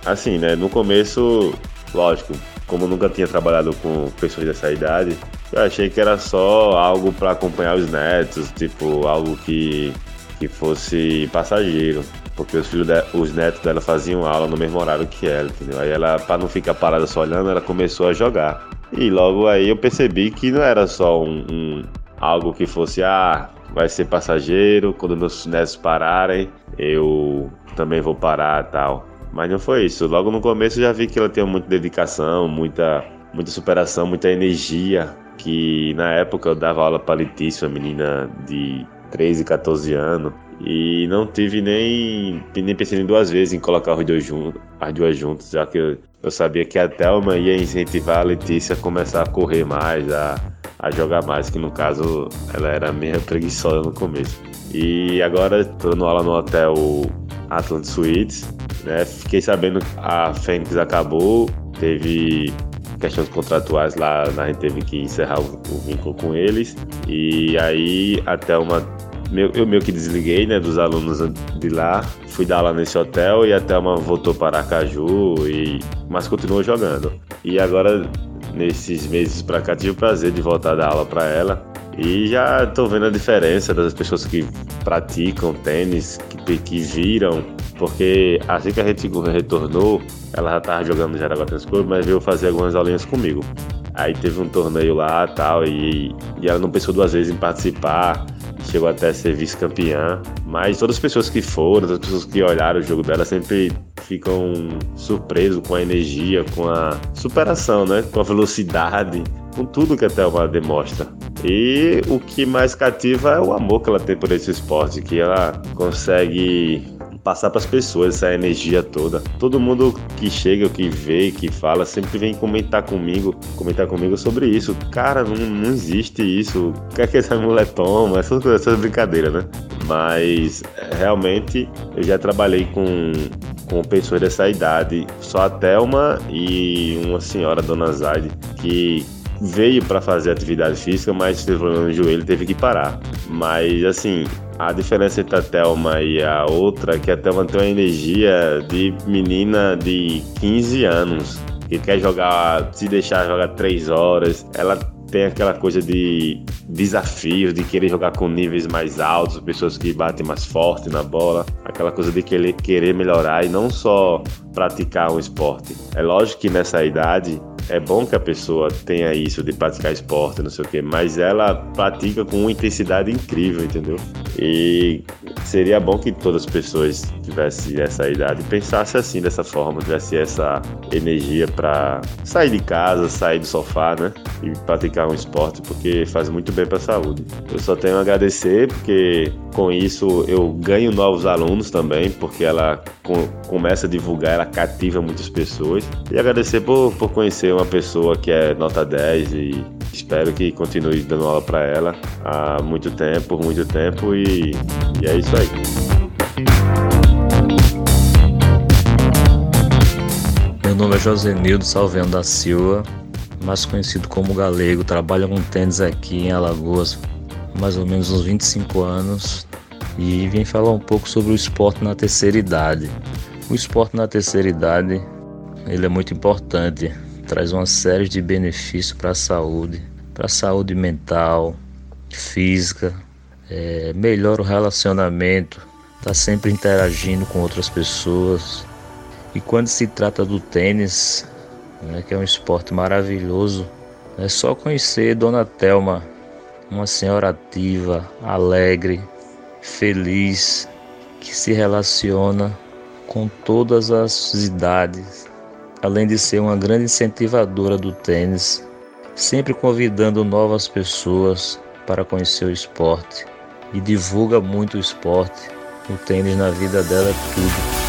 Assim, né, no começo, lógico, como nunca tinha trabalhado com pessoas dessa idade, eu achei que era só algo para acompanhar os netos, tipo, algo que, que fosse passageiro. porque os filhos de, os netos dela faziam aula no mesmo horário que ela, entendeu? Aí ela, para não ficar parada só olhando, ela começou a jogar. E logo aí eu percebi que não era só um, um algo que fosse, ah, vai ser passageiro, quando meus netos pararem, eu também vou parar tal. Mas não foi isso. Logo no começo já vi que ela tinha muita dedicação, muita, muita superação, muita energia. Que na época eu dava aula para Letícia, uma menina de 13, 14 anos. E não tive nem, nem pensei em duas vezes em colocar os dois juntos, as duas juntas, já que eu, eu sabia que a Thelma ia incentivar a Letícia a começar a correr mais, a, a jogar mais, que no caso ela era meio preguiçosa no começo. E agora estou dando aula no hotel Atlant Suites, né? Fiquei sabendo que a Fênix acabou, teve questões contratuais lá, a gente teve que encerrar o, o vínculo com eles. E aí até uma eu meio que desliguei, né, dos alunos de lá, fui dar aula nesse hotel e até uma voltou para Aracaju e mas continuou jogando. E agora nesses meses para cá tive o prazer de voltar a dar aula para ela e já estou vendo a diferença das pessoas que praticam tênis, que, que viram, porque assim que a gente retornou, ela já estava jogando no Jaraguá Tênis Clube, mas veio fazer algumas aulinhas comigo. Aí teve um torneio lá tal, e, e ela não pensou duas vezes em participar, chegou até a ser vice-campeã. Mas todas as pessoas que foram, todas as pessoas que olharam o jogo dela sempre ficam surpresos com a energia, com a superação, né? Com a velocidade, com tudo que a Thelma demonstra. E o que mais cativa é o amor que ela tem por esse esporte, que ela consegue passar para as pessoas essa energia toda. Todo mundo que chega, que vê, que fala, sempre vem comentar comigo, comentar comigo sobre isso. Cara, não, não existe isso. O que é que essa mulher toma? Essas, essas brincadeiras, né? Mas realmente eu já trabalhei com, com pessoas dessa idade, só a Thelma e uma senhora, Dona Zaide, que veio para fazer atividade física, mas teve problema no joelho teve que parar. Mas assim, a diferença entre a Thelma e a outra é que a Thelma tem uma energia de menina de 15 anos, que quer jogar, se deixar jogar 3 horas. Ela tem aquela coisa de desafio, de querer jogar com níveis mais altos, pessoas que batem mais forte na bola, aquela coisa de querer, querer melhorar e não só praticar um esporte. É lógico que nessa idade é bom que a pessoa tenha isso de praticar esporte, não sei o quê, mas ela pratica com uma intensidade incrível, entendeu? E seria bom que todas as pessoas tivessem essa idade e pensassem assim, dessa forma, tivesse essa energia para sair de casa, sair do sofá, né? E praticar um esporte, porque faz muito bem para a saúde. Eu só tenho a agradecer, porque com isso eu ganho novos alunos também, porque ela com, começa a divulgar, ela cativa muitas pessoas. E agradecer por, por conhecer uma pessoa que é nota 10 e espero que continue dando aula para ela há muito tempo, por muito tempo e, e é isso aí. Meu nome é Josenildo Salvendo da Silva, mais conhecido como Galego. Trabalho com tênis aqui em Alagoas mais ou menos uns 25 anos e vim falar um pouco sobre o esporte na terceira idade. O esporte na terceira idade ele é muito importante, traz uma série de benefícios para a saúde, para a saúde mental, física, é, melhora o relacionamento, está sempre interagindo com outras pessoas. E quando se trata do tênis, né, que é um esporte maravilhoso, é só conhecer Dona Telma, uma senhora ativa, alegre, feliz, que se relaciona com todas as idades, além de ser uma grande incentivadora do tênis, sempre convidando novas pessoas para conhecer o esporte e divulga muito o esporte. O tênis na vida dela é tudo.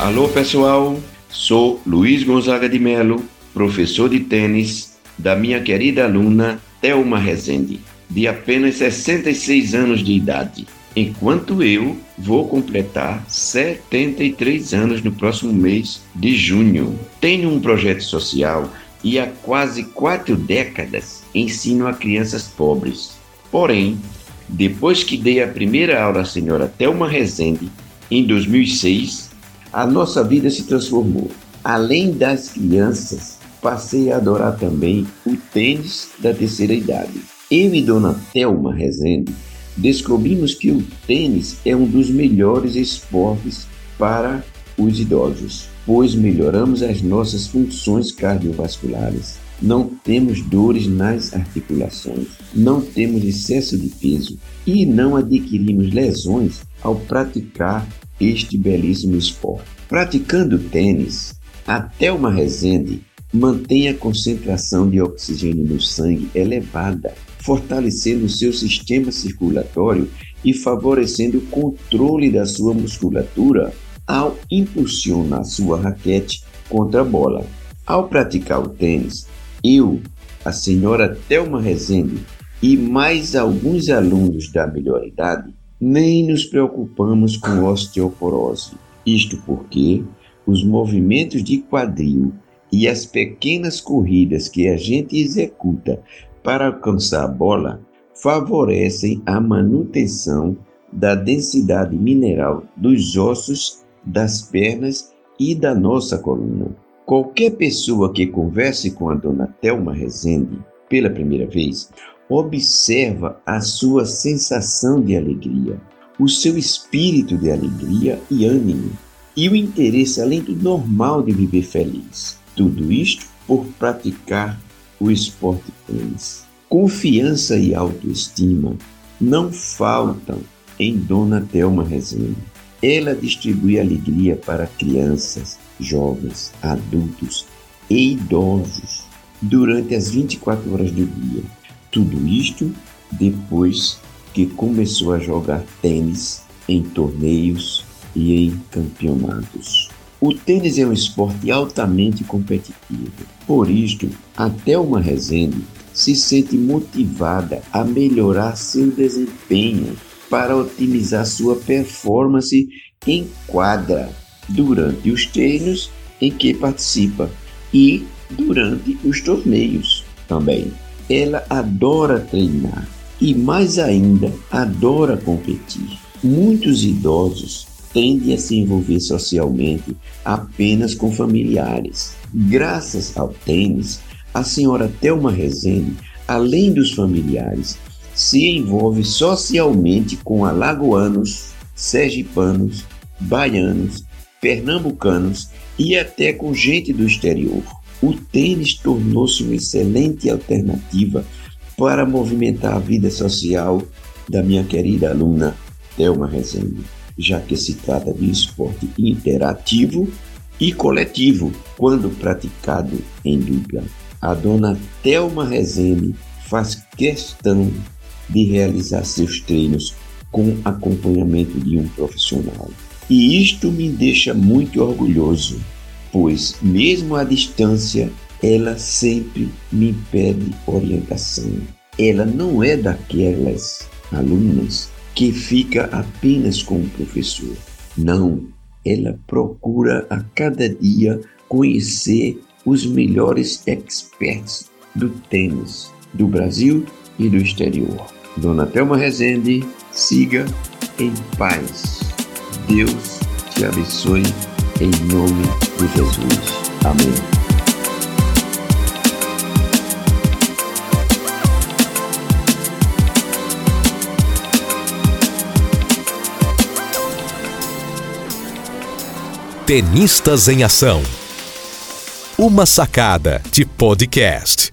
Alô pessoal, sou Luiz Gonzaga de Melo, professor de tênis da minha querida aluna Thelma Rezende, de apenas 66 anos de idade, enquanto eu vou completar 73 anos no próximo mês de junho. Tenho um projeto social e há quase quatro décadas ensino a crianças pobres. Porém, depois que dei a primeira aula à senhora Thelma Rezende, em 2006, a nossa vida se transformou. Além das crianças, passei a adorar também o tênis da terceira idade. Eu e Dona Thelma Rezende descobrimos que o tênis é um dos melhores esportes para os idosos, pois melhoramos as nossas funções cardiovasculares. Não temos dores nas articulações, não temos excesso de peso e não adquirimos lesões ao praticar este belíssimo esporte. Praticando tênis, até uma Resende mantém a concentração de oxigênio no sangue elevada, fortalecendo seu sistema circulatório e favorecendo o controle da sua musculatura ao impulsionar sua raquete contra a bola. Ao praticar o tênis, eu, a senhora Thelma Rezende e mais alguns alunos da melhor idade nem nos preocupamos com osteoporose. Isto porque os movimentos de quadril e as pequenas corridas que a gente executa para alcançar a bola favorecem a manutenção da densidade mineral dos ossos, das pernas e da nossa coluna. Qualquer pessoa que converse com a dona Thelma Rezende pela primeira vez observa a sua sensação de alegria, o seu espírito de alegria e ânimo, e o interesse além do normal de viver feliz. Tudo isto por praticar o esporte tênis. Confiança e autoestima não faltam em Dona Thelma Rezende. Ela distribui alegria para crianças, jovens, adultos e idosos durante as 24 horas do dia. Tudo isto depois que começou a jogar tênis em torneios e em campeonatos. O tênis é um esporte altamente competitivo. Por isto, até uma Rezende se sente motivada a melhorar seu desempenho para otimizar sua performance em quadra durante os treinos em que participa e durante os torneios também. Ela adora treinar e, mais ainda, adora competir. Muitos idosos tendem a se envolver socialmente apenas com familiares. Graças ao tênis, a senhora Thelma Rezende, além dos familiares, se envolve socialmente com alagoanos, sergipanos, baianos, pernambucanos e até com gente do exterior o tênis tornou-se uma excelente alternativa para movimentar a vida social da minha querida aluna Thelma Rezende, já que se trata de esporte interativo e coletivo quando praticado em dupla. A dona Thelma Rezende faz questão de realizar seus treinos com acompanhamento de um profissional. E isto me deixa muito orgulhoso pois, mesmo à distância, ela sempre me pede orientação. Ela não é daquelas alunas que fica apenas com o professor. Não, ela procura a cada dia conhecer os melhores experts do tênis do Brasil e do exterior. Dona Thelma Rezende, siga em paz. Deus te abençoe em nome de Jesus. Amém. Tenistas em Ação. Uma sacada de podcast.